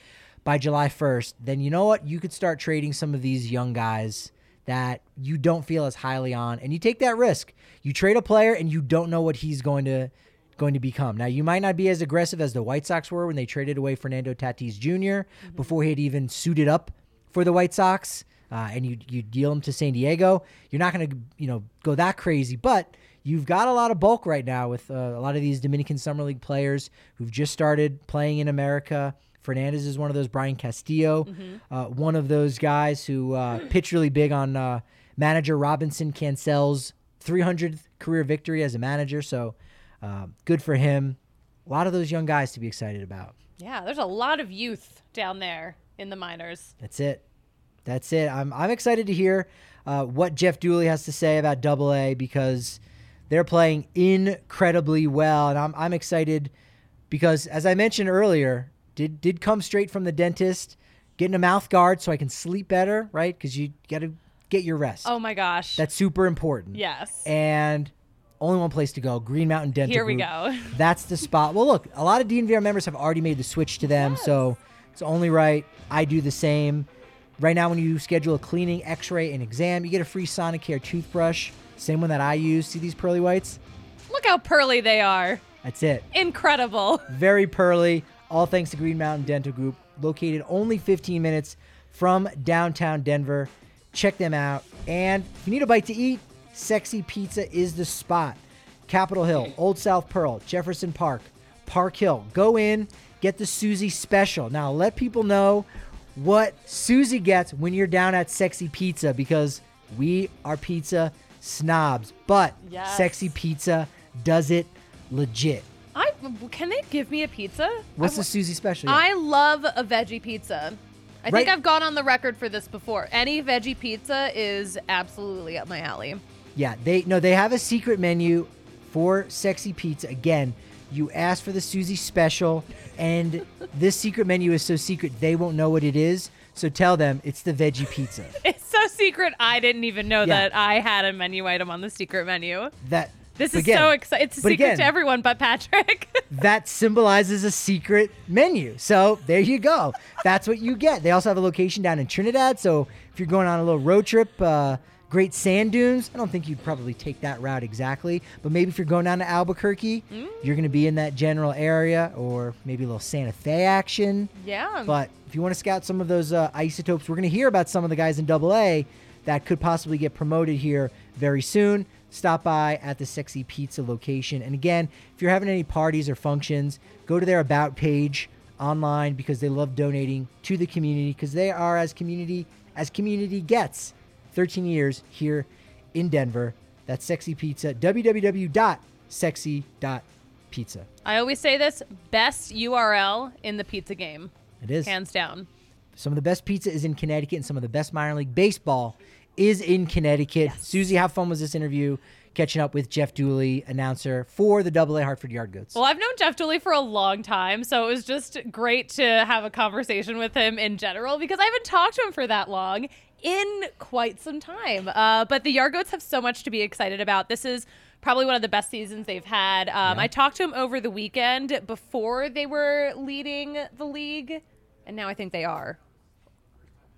By July 1st, then you know what? You could start trading some of these young guys that you don't feel as highly on and you take that risk. You trade a player and you don't know what he's going to going to become. Now, you might not be as aggressive as the White Sox were when they traded away Fernando Tatis junior mm-hmm. before he had even suited up for the White Sox. Uh, and you you deal him to San Diego. You're not going to you know go that crazy, but you've got a lot of bulk right now with uh, a lot of these Dominican Summer League players who've just started playing in America. Fernandez is one of those. Brian Castillo, mm-hmm. uh, one of those guys who uh, pitched really big on uh, manager Robinson Cancel's 300th career victory as a manager. So uh, good for him. A lot of those young guys to be excited about. Yeah, there's a lot of youth down there in the minors. That's it. That's it. I'm I'm excited to hear uh, what Jeff Dooley has to say about Double A because they're playing incredibly well, and I'm I'm excited because as I mentioned earlier, did did come straight from the dentist, getting a mouth guard so I can sleep better, right? Because you got to get your rest. Oh my gosh, that's super important. Yes. And only one place to go: Green Mountain Dental. Here we Group. go. that's the spot. Well, look, a lot of DNVR members have already made the switch to them, yes. so it's only right I do the same. Right now, when you schedule a cleaning, X-ray, and exam, you get a free Sonicare toothbrush, same one that I use. See these pearly whites? Look how pearly they are. That's it. Incredible. Very pearly. All thanks to Green Mountain Dental Group, located only 15 minutes from downtown Denver. Check them out. And if you need a bite to eat, Sexy Pizza is the spot. Capitol Hill, Old South Pearl, Jefferson Park, Park Hill. Go in, get the Susie special. Now, let people know what Susie gets when you're down at Sexy Pizza because we are pizza snobs. But yes. Sexy Pizza does it legit. I can they give me a pizza? What's I, the Susie special? I love a veggie pizza. I right. think I've gone on the record for this before. Any veggie pizza is absolutely up my alley. Yeah, they no, they have a secret menu for sexy pizza. Again, you ask for the Susie special, and this secret menu is so secret they won't know what it is. So tell them it's the veggie pizza. it's so secret I didn't even know yeah. that I had a menu item on the secret menu. That this is again, so exciting. It's a secret again, to everyone but Patrick. that symbolizes a secret menu. So there you go. That's what you get. They also have a location down in Trinidad. So if you're going on a little road trip, uh, great sand dunes. I don't think you'd probably take that route exactly, but maybe if you're going down to Albuquerque, mm. you're going to be in that general area or maybe a little Santa Fe action. Yeah. But if you want to scout some of those uh, isotopes, we're going to hear about some of the guys in Double A that could possibly get promoted here very soon stop by at the Sexy Pizza location. And again, if you're having any parties or functions, go to their About page online because they love donating to the community because they are as community as community gets. 13 years here in Denver. That's Sexy Pizza. www.sexy.pizza. I always say this best URL in the pizza game. It is. Hands down. Some of the best pizza is in Connecticut, and some of the best minor league baseball is in Connecticut. Yes. Susie, how fun was this interview? Catching up with Jeff Dooley, announcer for the Double A Hartford Yard Goats. Well, I've known Jeff Dooley for a long time, so it was just great to have a conversation with him in general because I haven't talked to him for that long in quite some time. Uh, but the Yard Goats have so much to be excited about. This is probably one of the best seasons they've had. Um, yeah. I talked to him over the weekend before they were leading the league, and now I think they are.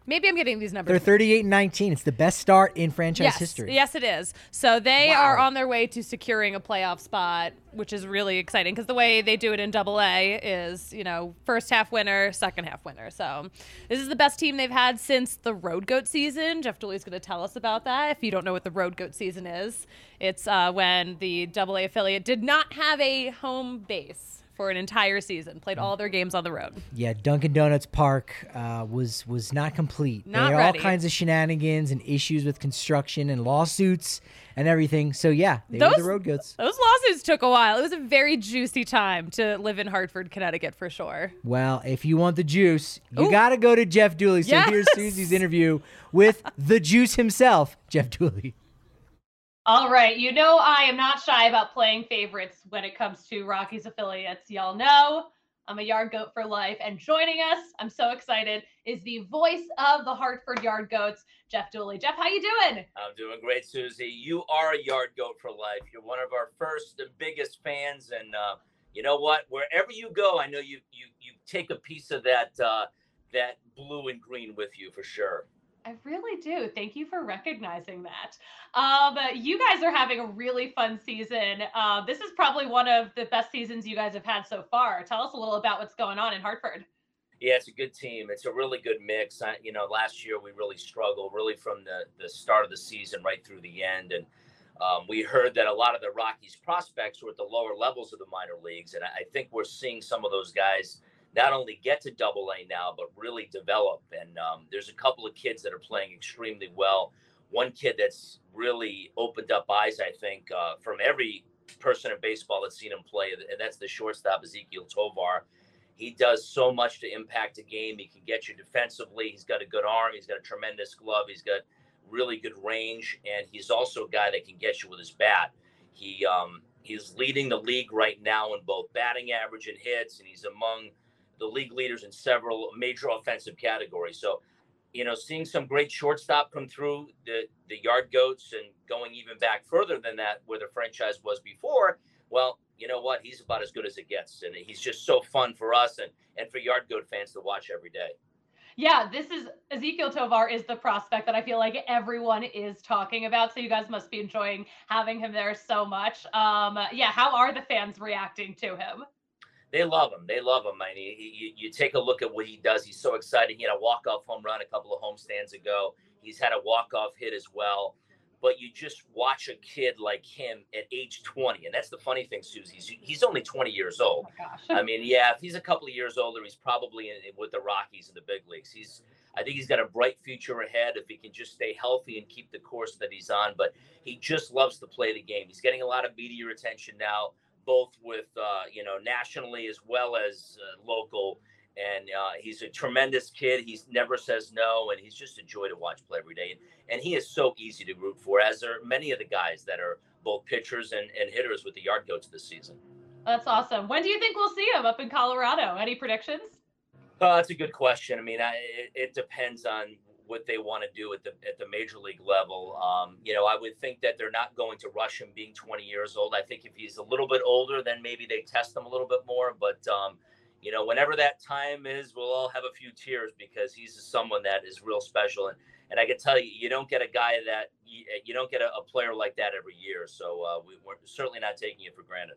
Maybe I'm getting these numbers. They're 38 and 19. It's the best start in franchise yes, history. Yes, it is. So they wow. are on their way to securing a playoff spot, which is really exciting because the way they do it in Double A is, you know, first half winner, second half winner. So this is the best team they've had since the Road Goat season. Jeff Dooley's going to tell us about that. If you don't know what the Road Goat season is, it's uh, when the Double A affiliate did not have a home base for an entire season. Played all their games on the road. Yeah, Dunkin' Donuts Park uh, was was not complete. Not there are all kinds of shenanigans and issues with construction and lawsuits and everything. So yeah, they those, were the road goats. Those lawsuits took a while. It was a very juicy time to live in Hartford, Connecticut, for sure. Well, if you want the juice, you got to go to Jeff Dooley. So yes! here's Susie's interview with the juice himself, Jeff Dooley. All right. You know, I am not shy about playing favorites when it comes to Rockies affiliates. Y'all know I'm a yard goat for life. And joining us, I'm so excited, is the voice of the Hartford Yard Goats, Jeff Dooley. Jeff, how you doing? I'm doing great, Susie. You are a yard goat for life. You're one of our first and biggest fans. And uh, you know what? Wherever you go, I know you you you take a piece of that uh, that blue and green with you for sure. I really do. Thank you for recognizing that. Um, you guys are having a really fun season. Uh, this is probably one of the best seasons you guys have had so far. Tell us a little about what's going on in Hartford. Yeah, it's a good team. It's a really good mix. I, you know, last year we really struggled, really from the the start of the season right through the end, and um, we heard that a lot of the Rockies prospects were at the lower levels of the minor leagues, and I, I think we're seeing some of those guys not only get to double A now, but really develop. And um, there's a couple of kids that are playing extremely well. One kid that's really opened up eyes, I think, uh, from every person in baseball that's seen him play, and that's the shortstop Ezequiel Tovar. He does so much to impact a game. He can get you defensively. He's got a good arm. He's got a tremendous glove. He's got really good range, and he's also a guy that can get you with his bat. He um, he's leading the league right now in both batting average and hits, and he's among the league leaders in several major offensive categories. So, you know, seeing some great shortstop come through the the yard goats and going even back further than that where the franchise was before. Well, you know what? He's about as good as it gets, and he's just so fun for us and and for yard goat fans to watch every day. Yeah, this is Ezequiel Tovar is the prospect that I feel like everyone is talking about. So you guys must be enjoying having him there so much. Um, yeah, how are the fans reacting to him? They love him. They love him. I mean, you, you take a look at what he does. He's so exciting. He had a walk-off home run a couple of homestands ago. He's had a walk-off hit as well. But you just watch a kid like him at age 20, and that's the funny thing, Susie. He's, he's only 20 years oh, old. Oh I mean, yeah, if he's a couple of years older, he's probably in, with the Rockies in the big leagues. He's, I think he's got a bright future ahead if he can just stay healthy and keep the course that he's on. But he just loves to play the game. He's getting a lot of media attention now both with uh, you know nationally as well as uh, local. And uh, he's a tremendous kid. He never says no, and he's just a joy to watch play every day. And, and he is so easy to root for, as are many of the guys that are both pitchers and, and hitters with the yard goats this season. That's awesome. When do you think we'll see him up in Colorado? Any predictions? Uh, that's a good question. I mean, I, it, it, depends on what they want to do at the at the major league level. Um, you know, I would think that they're not going to rush him being 20 years old. I think if he's a little bit older, then maybe they test him a little bit more. But um, you know, whenever that time is, we'll all have a few tears because he's someone that is real special. And and I can tell you, you don't get a guy that you, you don't get a, a, player like that every year. So uh, we, we're certainly not taking it for granted.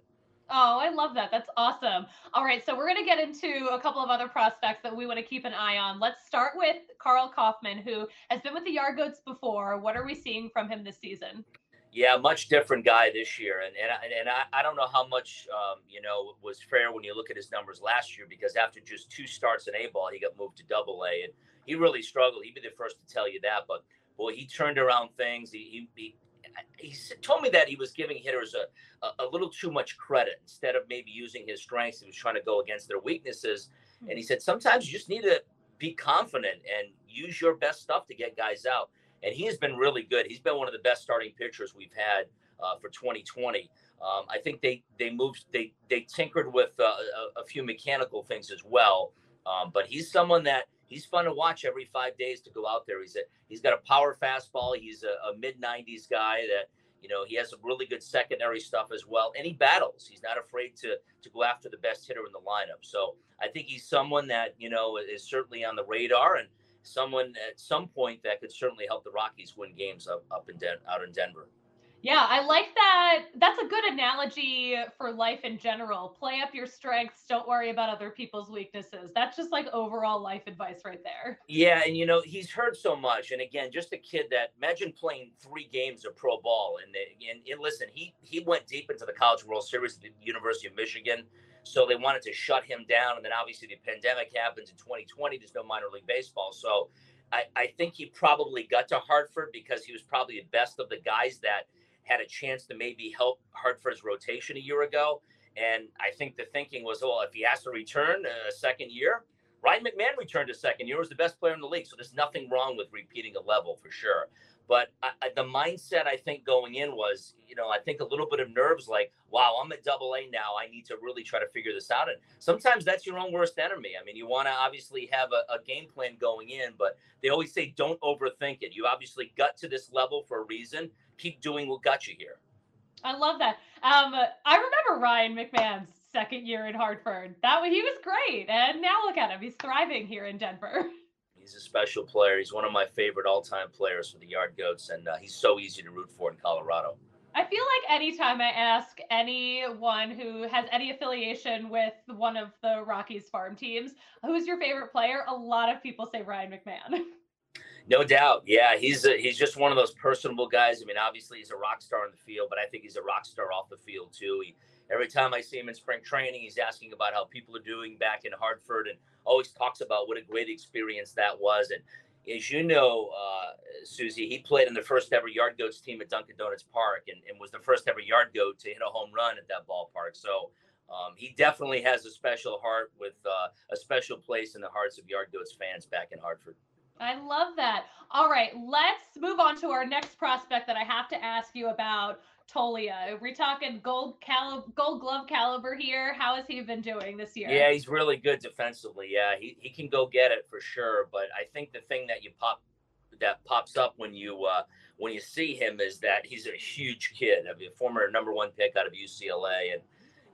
Oh, I love that. That's awesome. All right, so we're going to get into a couple of other prospects that we want to keep an eye on. Let's start with Karl Kauffmann, who has been with the Yard Goats before. What are we seeing from him this season? Yeah, much different guy this year, and and and I, I don't know how much um, you know was fair when you look at his numbers last year because after just two starts in A ball, he got moved to Double A, and he really struggled. He'd be the first to tell you that, but boy, he turned around things. He he, he he told me that he was giving hitters a, a, a, little too much credit instead of maybe using his strengths. He was trying to go against their weaknesses. And he said, sometimes you just need to be confident and use your best stuff to get guys out. And he has been really good. He's been one of the best starting pitchers we've had uh, for 2020. Um, I think they they moved they they tinkered with uh, a, a, few mechanical things as well. Um, but he's someone that he's fun to watch every five days to go out there. He's a, he's got a power fastball. He's a, a mid 90s guy that you know he has some really good secondary stuff as well, and he battles. He's not afraid to to go after the best hitter in the lineup. So I think he's someone that you know is certainly on the radar and someone at some point that could certainly help the Rockies win games up up in Den- out in Denver. Yeah, I like that. That's a good analogy for life in general. Play up your strengths. Don't worry about other people's weaknesses. That's just like overall life advice right there. Yeah, and you know he's heard so much. And again, just a kid that imagine playing three games of pro ball. And uh, and, and listen, he he went deep into the College World Series at the University of Michigan. So they wanted to shut him down. And then obviously the pandemic happens in 2020. There's no minor league baseball. So I, I think he probably got to Hartford because he was probably the best of the guys that had a chance to maybe help Hartford's rotation a year ago. And I think the thinking was, well, if he has to return a second year, Ryan McMahon returned a second year, was the best player in the league. So there's nothing wrong with repeating a level for sure. But I, I, the mindset I think going in was, you know, I think a little bit of nerves like, wow, I'm at double A now. I need to really try to figure this out. And sometimes that's your own worst enemy. I mean, you want to obviously have a, a, game plan going in, but they always say don't overthink it. You obviously got to this level for a reason keep doing what got you here. I love that. Um, I remember Ryan McMahon's second year in Hartford. That he was great, and now look at him; he's thriving here in Denver. He's a special player. He's one of my favorite all-time players for the Yard Goats, and uh, he's so easy to root for in Colorado. I feel like anytime I ask anyone who has any affiliation with one of the Rockies farm teams, who's your favorite player? A lot of people say Ryan McMahon. No doubt. Yeah, he's a, he's just one of those personable guys. I mean, obviously he's a rock star in the field, but I think he's a rock star off the field too. He, every time I see him in spring training, he's asking about how people are doing back in Hartford and always talks about what a great experience that was. And as you know, uh, Susie, he played in the first ever Yard Goats team at Dunkin' Donuts Park and, and was the first ever Yard Goat to hit a home run at that ballpark. So um, he definitely has a special heart with uh, a special place in the hearts of Yard Goats fans back in Hartford. I love that. All right, let's move on to our next prospect that I have to ask you about. Toglia. Are we talking gold calib- gold glove caliber here? How has he been doing this year? Yeah, he's really good defensively. Yeah, he, he can go get it for sure. But I think the thing that you pop that pops up when you uh, when you see him is that he's a huge kid. I mean, a former number one pick out of UCLA, and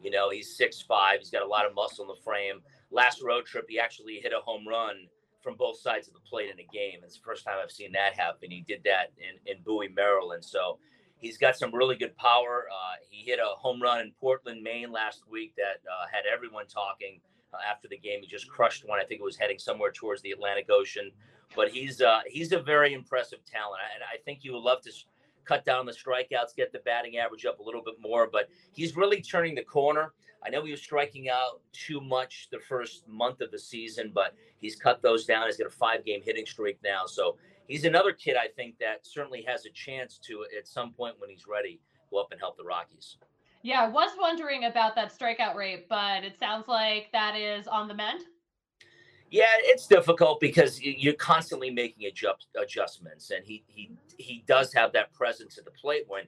you know he's six five. He's got a lot of muscle in the frame. Last road trip, he actually hit a home run from both sides of the plate in a game. It's the first time I've seen that happen. He did that in in Bowie, Maryland. So He's got some really good power. Uh, he hit a home run in Portland, Maine last week that uh, had everyone talking uh, after the game. He just crushed one. I think it was heading somewhere towards the Atlantic Ocean. But he's uh, he's a very impressive talent, and I think you would love to cut down the strikeouts, get the batting average up a little bit more. But he's really turning the corner. I know he was striking out too much the first month of the season, but he's cut those down. He's got a five game hitting streak now. So he's another kid I think that certainly has a chance to at some point when he's ready go up and help the Rockies. Yeah, I was wondering about that strikeout rate, but it sounds like that is on the mend. Yeah, it's difficult because you're constantly making adjust, adjustments, and he he he does have that presence at the plate when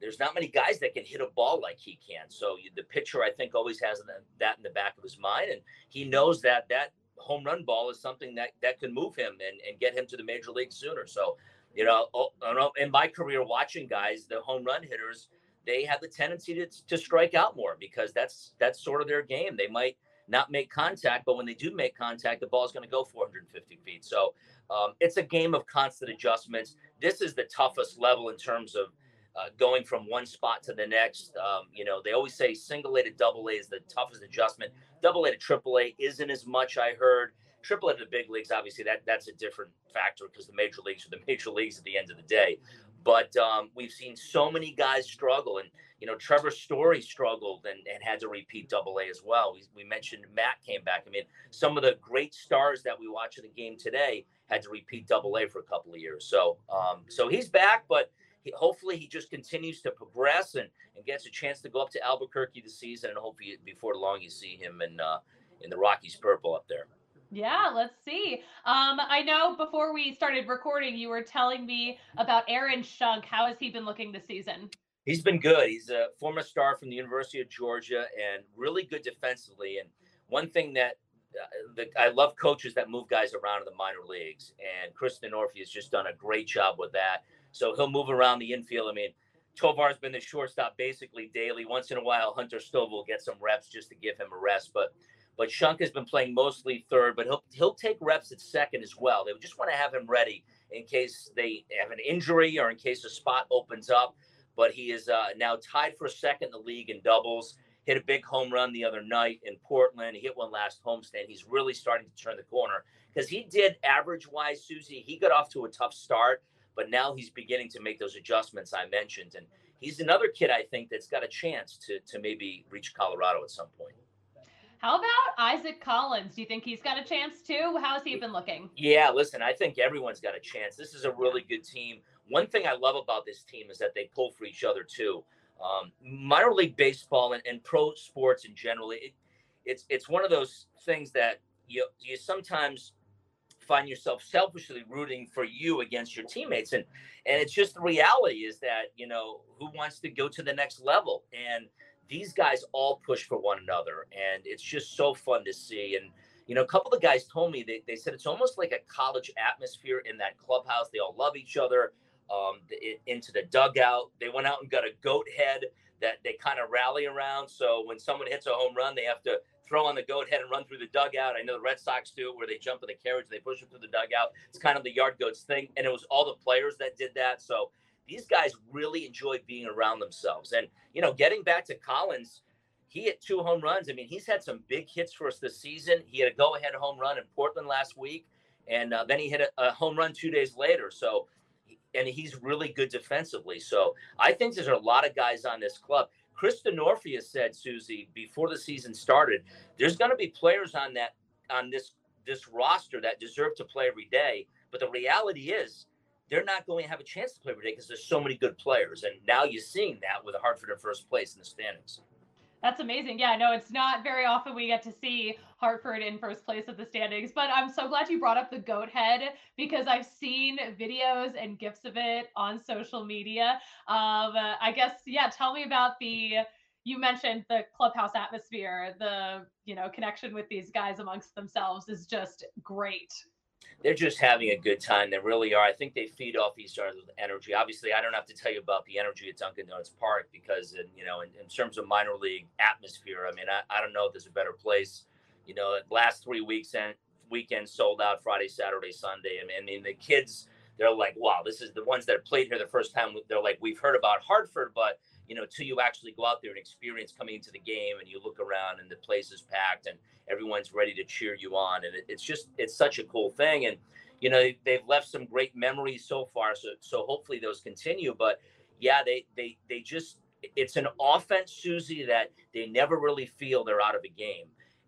there's not many guys that can hit a ball like he can. So the pitcher, I think, always has that in the back of his mind, and he knows that that home run ball is something that that can move him and, and get him to the major league sooner. So, you know, oh, in my career watching guys, the home run hitters, they have the tendency to, to strike out more because that's that's sort of their game. They might not make contact, but when they do make contact, the ball is going to go 450 feet. So um, it's a game of constant adjustments. This is the toughest level in terms of uh, going from one spot to the next. Um, you know, they always say single A to double A is the toughest adjustment. Double A to triple A isn't as much. I heard triple A to the big leagues. Obviously, that that's a different factor because the major leagues are the major leagues at the end of the day. But um, we've seen so many guys struggle, and you know, Trevor Story struggled and, and had to repeat double A as well. We, we mentioned Matt came back. I mean, some of the great stars that we watch in the game today had to repeat double A for a couple of years. So, um, so he's back, but hopefully he just continues to progress and, and gets a chance to go up to Albuquerque this season, and hopefully before long you see him in uh, in the Rockies purple up there. Yeah, let's see. Um, I know before we started recording, you were telling me about Aaron Schunk. How has he been looking this season? He's been good. He's a former star from the University of Georgia and really good defensively. And one thing that uh, the, I love coaches that move guys around in the minor leagues, and Chris Denorfia has just done a great job with that. So he'll move around the infield. I mean, Tovar's been the shortstop basically daily. Once in a while, Hunter Stovall will get some reps just to give him a rest. But but Schunk has been playing mostly third, but he'll he'll take reps at second as well. They just want to have him ready in case they have an injury or in case a spot opens up. But he is uh, now tied for second in the league in doubles. Hit a big home run the other night in Portland. He hit one last homestand. He's really starting to turn the corner because he did average wise, Susie. He got off to a tough start, but now he's beginning to make those adjustments I mentioned. And he's another kid I think that's got a chance to to maybe reach Colorado at some point. How about Isaac Collins? Do you think he's got a chance too? How's he been looking? Yeah, listen, I think everyone's got a chance. This is a really good team. One thing I love about this team is that they pull for each other too. Um, minor league baseball and, and pro sports in general, it, it's it's one of those things that you you sometimes find yourself selfishly rooting for you against your teammates. And and it's just the reality is that you know who wants to go to the next level? And these guys all push for one another and it's just so fun to see. And you know a couple of guys told me they, they said it's almost like a college atmosphere in that clubhouse. They all love each other um, it, into the dugout. They went out and got a goat head that they kind of rally around. So when someone hits a home run, they have to throw on the goat head and run through the dugout. I know the Red Sox do, it, where they jump in the carriage, and they push them through the dugout. It's kind of the yard goats thing, and it was all the players that did that. So these guys really enjoy being around themselves. And you know, getting back to Collins, he hit two home runs. I mean, he's had some big hits for us this season. He had a go-ahead home run in Portland last week, and uh, then he hit a, a home run two days later. So and he's really good defensively. So I think there's a lot of guys on this club. Chris Denorfia said, Susie, before the season started, there's going to be players on that on this this roster that deserve to play every day. But the reality is, they're not going to have a chance to play every day because there's so many good players. And now you're seeing that with the Hartford in first place in the standings. That's amazing. Yeah, no, it's not very often we get to see Hartford in first place of the standings, but I'm so glad you brought up the goat head because I've seen videos and gifs of it on social media. Um, I guess, yeah, tell me about the. You mentioned the clubhouse atmosphere, the you know connection with these guys amongst themselves is just great they're just having a good time. They really are. I think they feed off each other's energy. Obviously, I don't have to tell you about the energy at Dunkin' Donuts Park because, in, you know, in, in terms of minor league atmosphere, I mean, I, I don't know if there's a better place. You know, last three weeks and weekends sold out Friday, Saturday, Sunday. I mean, I mean, the kids, they're like, wow, this is the ones that played here the first time. They're like, we've heard about Hartford, but you know, till you actually go out there and experience coming into the game and you look around and the place is packed and everyone's ready to cheer you on. And it, it's just, it's such a cool thing. And, you know, they've left some great memories so far. So, so hopefully those continue. But yeah, they, they, they just, it's an offense, Susie, that they never really feel they're out of a game.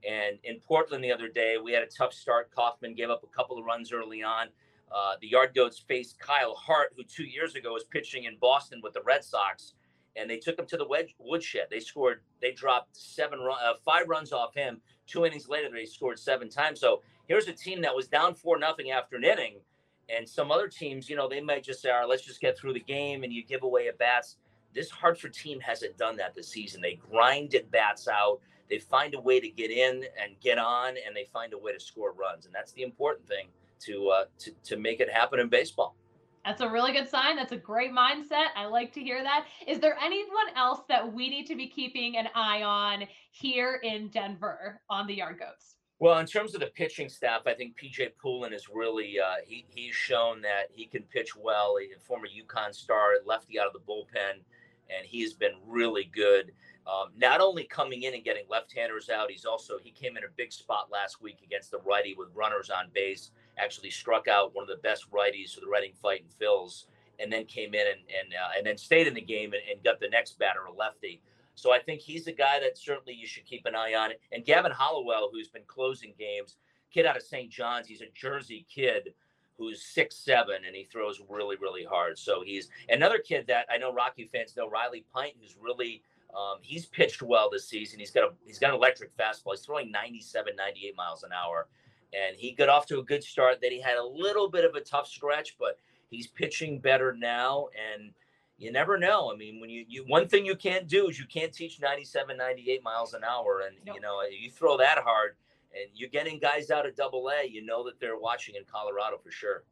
And in Portland the other day, we had a tough start. Kauffmann gave up a couple of runs early on. Uh, the Yard Goats faced Kyle Hart, who two years ago was pitching in Boston with the Red Sox and they took him to the wedge, woodshed. They scored, they dropped seven, run, uh, five runs off him. Two innings later, they scored seven times. So here's a team that was down four nothing after an inning, and some other teams, you know, they might just say, "All right, let's just get through the game," and you give away at bats. This Hartford team hasn't done that this season. They grind at bats out. They find a way to get in and get on, and they find a way to score runs, and that's the important thing to uh, to to make it happen in baseball. That's a really good sign. That's a great mindset. I like to hear that. Is there anyone else that we need to be keeping an eye on here in Denver on the Yard Goats? Well, in terms of the pitching staff, I think PJ Poulin is really uh, he he's shown that he can pitch well. He's a former UConn star, lefty out of the bullpen, and he's been really good. Um, not only coming in and getting left-handers out, he's also he came in a big spot last week against the righty with runners on base actually struck out one of the best righties for the Reading Fighting Phils, and then came in and and uh, and then stayed in the game and, and, got the next batter a lefty. So I think he's a guy that certainly you should keep an eye on. And Gavin Hollowell, who's been closing games, kid out of St. John's, he's a Jersey kid who's six seven and he throws really really hard. So he's another kid that I know Rocky fans know Riley Pint, who's really um, he's pitched well this season. He's got a he's got an electric fastball. He's throwing 97, 98 miles an hour and he got off to a good start. Then he had a little bit of a tough stretch, but he's pitching better now. And you never know. I mean, when you, you one thing you can't do is you can't teach 97, 98 miles an hour. And, you know, you throw that hard and you're getting guys out of double A, you know that they're watching in Colorado for sure.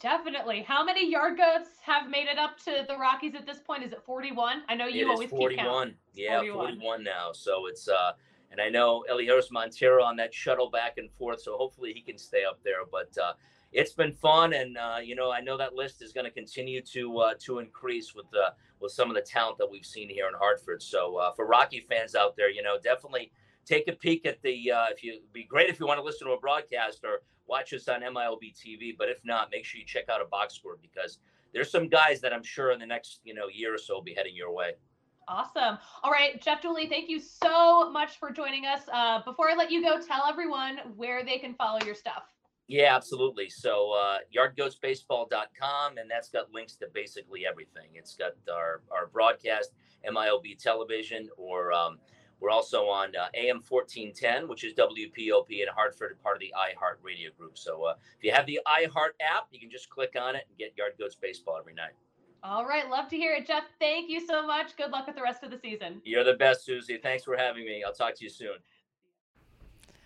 Definitely. How many yard goats have made it up to the Rockies at this point? Is it 41? I know you it always 41. keep count. Yeah, 41. 41 now. So it's uh and I know Elehuris Montero on that shuttle back and forth, so hopefully he can stay up there. But uh, it's been fun, and uh, you know I know that list is going to continue to uh, to increase with the with some of the talent that we've seen here in Hartford. So uh, for Rocky fans out there, you know definitely take a peek at the. Uh, if you be great if you want to listen to a broadcast or watch us on MILB TV, but if not, make sure you check out a box score because there's some guys that I'm sure in the next you know year or so will be heading your way. Awesome. All right, Jeff Dooley, thank you so much for joining us. Uh, before I let you go, tell everyone where they can follow your stuff. Yeah, absolutely. So uh, yardgoatsbaseball.com, and that's got links to basically everything. It's got our, our broadcast, MILB television, or um, we're also on uh, AM 1410, which is WPOP in Hartford, part of the iHeart Radio Group. So uh, if you have the iHeart app, you can just click on it and get Yard Goats Baseball every night. All right. Love to hear it. Jeff, thank you so much. Good luck with the rest of the season. You're the best, Susie. Thanks for having me. I'll talk to you soon.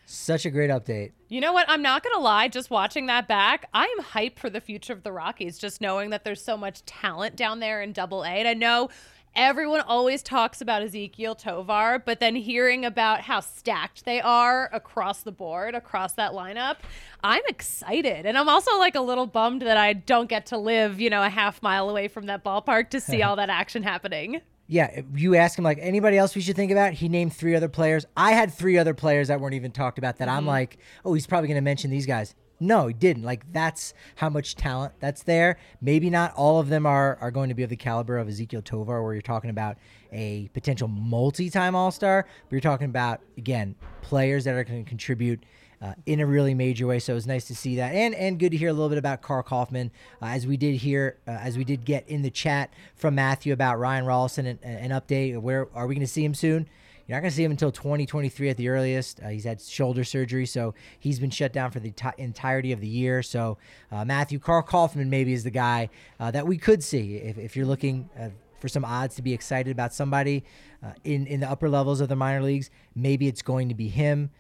Such a great update. You know what? I'm not going to lie. Just watching that back, I am hyped for the future of the Rockies, just knowing that there's so much talent down there in double A. And I know everyone always talks about Ezequiel Tovar, but then hearing about how stacked they are across the board, across that lineup, I'm excited. And I'm also like a little bummed that I don't get to live, you know, a half mile away from that ballpark to see all that action happening. Yeah, you ask him like anybody else we should think about. He named three other players. I had three other players that weren't even talked about that I'm mm-hmm. like, oh, he's probably going to mention these guys. No, he didn't. Like that's how much talent that's there. Maybe not all of them are are going to be of the caliber of Ezequiel Tovar, where you're talking about a potential multi-time All-Star, but you're talking about again players that are going to contribute. Uh, in a really major way, so it was nice to see that, and and good to hear a little bit about Karl Kauffmann, uh, as we did hear, uh, as we did get in the chat from Matthew about Ryan Rollison, and an update. Where are we going to see him soon? You're not going to see him until 2023 at the earliest. Uh, he's had shoulder surgery, so he's been shut down for the t- entirety of the year. So uh, Matthew Karl Kauffmann maybe is the guy uh, that we could see if, if you're looking uh, for some odds to be excited about somebody uh, in in the upper levels of the minor leagues. Maybe it's going to be him.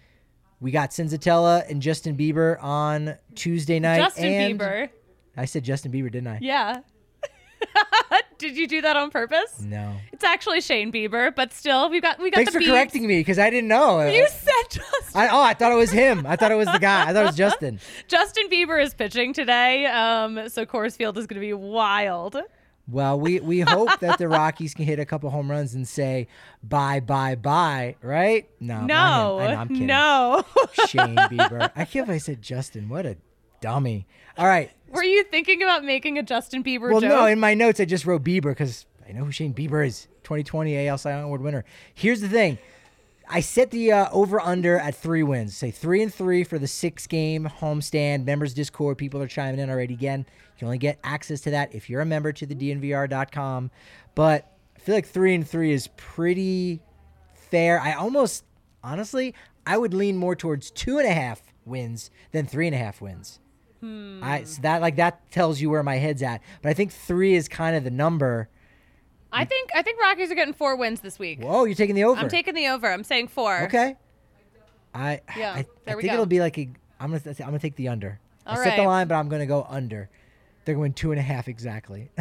We got Senzatela and Justin Bieber on Tuesday night. Justin Bieber. I said Justin Bieber, didn't I? Yeah. Did you do that on purpose? No. It's actually Shane Bieber, but still, we got we got Thanks for correcting me because I didn't know. You said Justin. I, oh, I thought it was him. I thought it was the guy. I thought it was Justin. Justin Bieber is pitching today, um, so Coors Field is going to be wild. Well, we, we hope that the Rockies can hit a couple home runs and say bye, bye, bye, right? No, him. I know, No, I'm kidding. no. Shane Bieber. I can't believe I said Justin. What a dummy. All right. Were you thinking about making a Justin Bieber Well, joke? no, in my notes, I just wrote Bieber because I know who Shane Bieber is 2020 AL Cy Young Award winner. Here's the thing I set the uh, over under at three wins. Say three and three for the six game homestand. Members Discord, people are chiming in already. Again, you can only get access to that if you're a member to the DNVR.com. But I feel like three and three is pretty fair. I almost, honestly, I would lean more towards two and a half wins than three and a half wins. I so that like that tells you where my head's at. But I think three is kind of the number. I think I think Rockies are getting four wins this week. Whoa, you're taking the over. I'm taking the over. I'm saying four. Okay. I Yeah, I, I think go. it'll be like a. I'm gonna I'm gonna take the under. I All set the line, but I'm gonna go under. They're going two and a half exactly.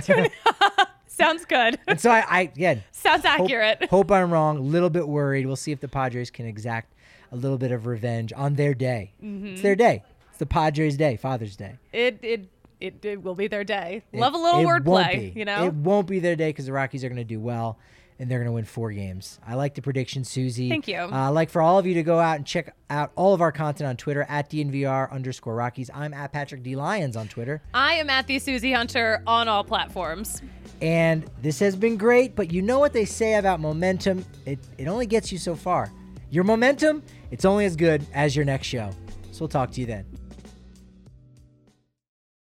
Sounds good. and so I, I again Sounds hope, accurate. hope I'm wrong. A little bit worried. We'll see if the Padres can exact a little bit of revenge on their day. Mm-hmm. It's their day. The Padres' day, Father's Day. It it it, it will be their day. It- Love a little wordplay, you know. It won't be their day because the Rockies are going to do well and they're going to win four games. I like the prediction, Susie. Thank you. Uh, I'd like for all of you to go out and check out all of our content on Twitter at DNVR underscore Rockies. I'm at Patrick D. Lyons on Twitter. I am at the Susie Hunter on all platforms. And this has been great, but you know what they say about momentum? It, it only gets you so far. Your momentum, it's only as good as your next show. So we'll talk to you then.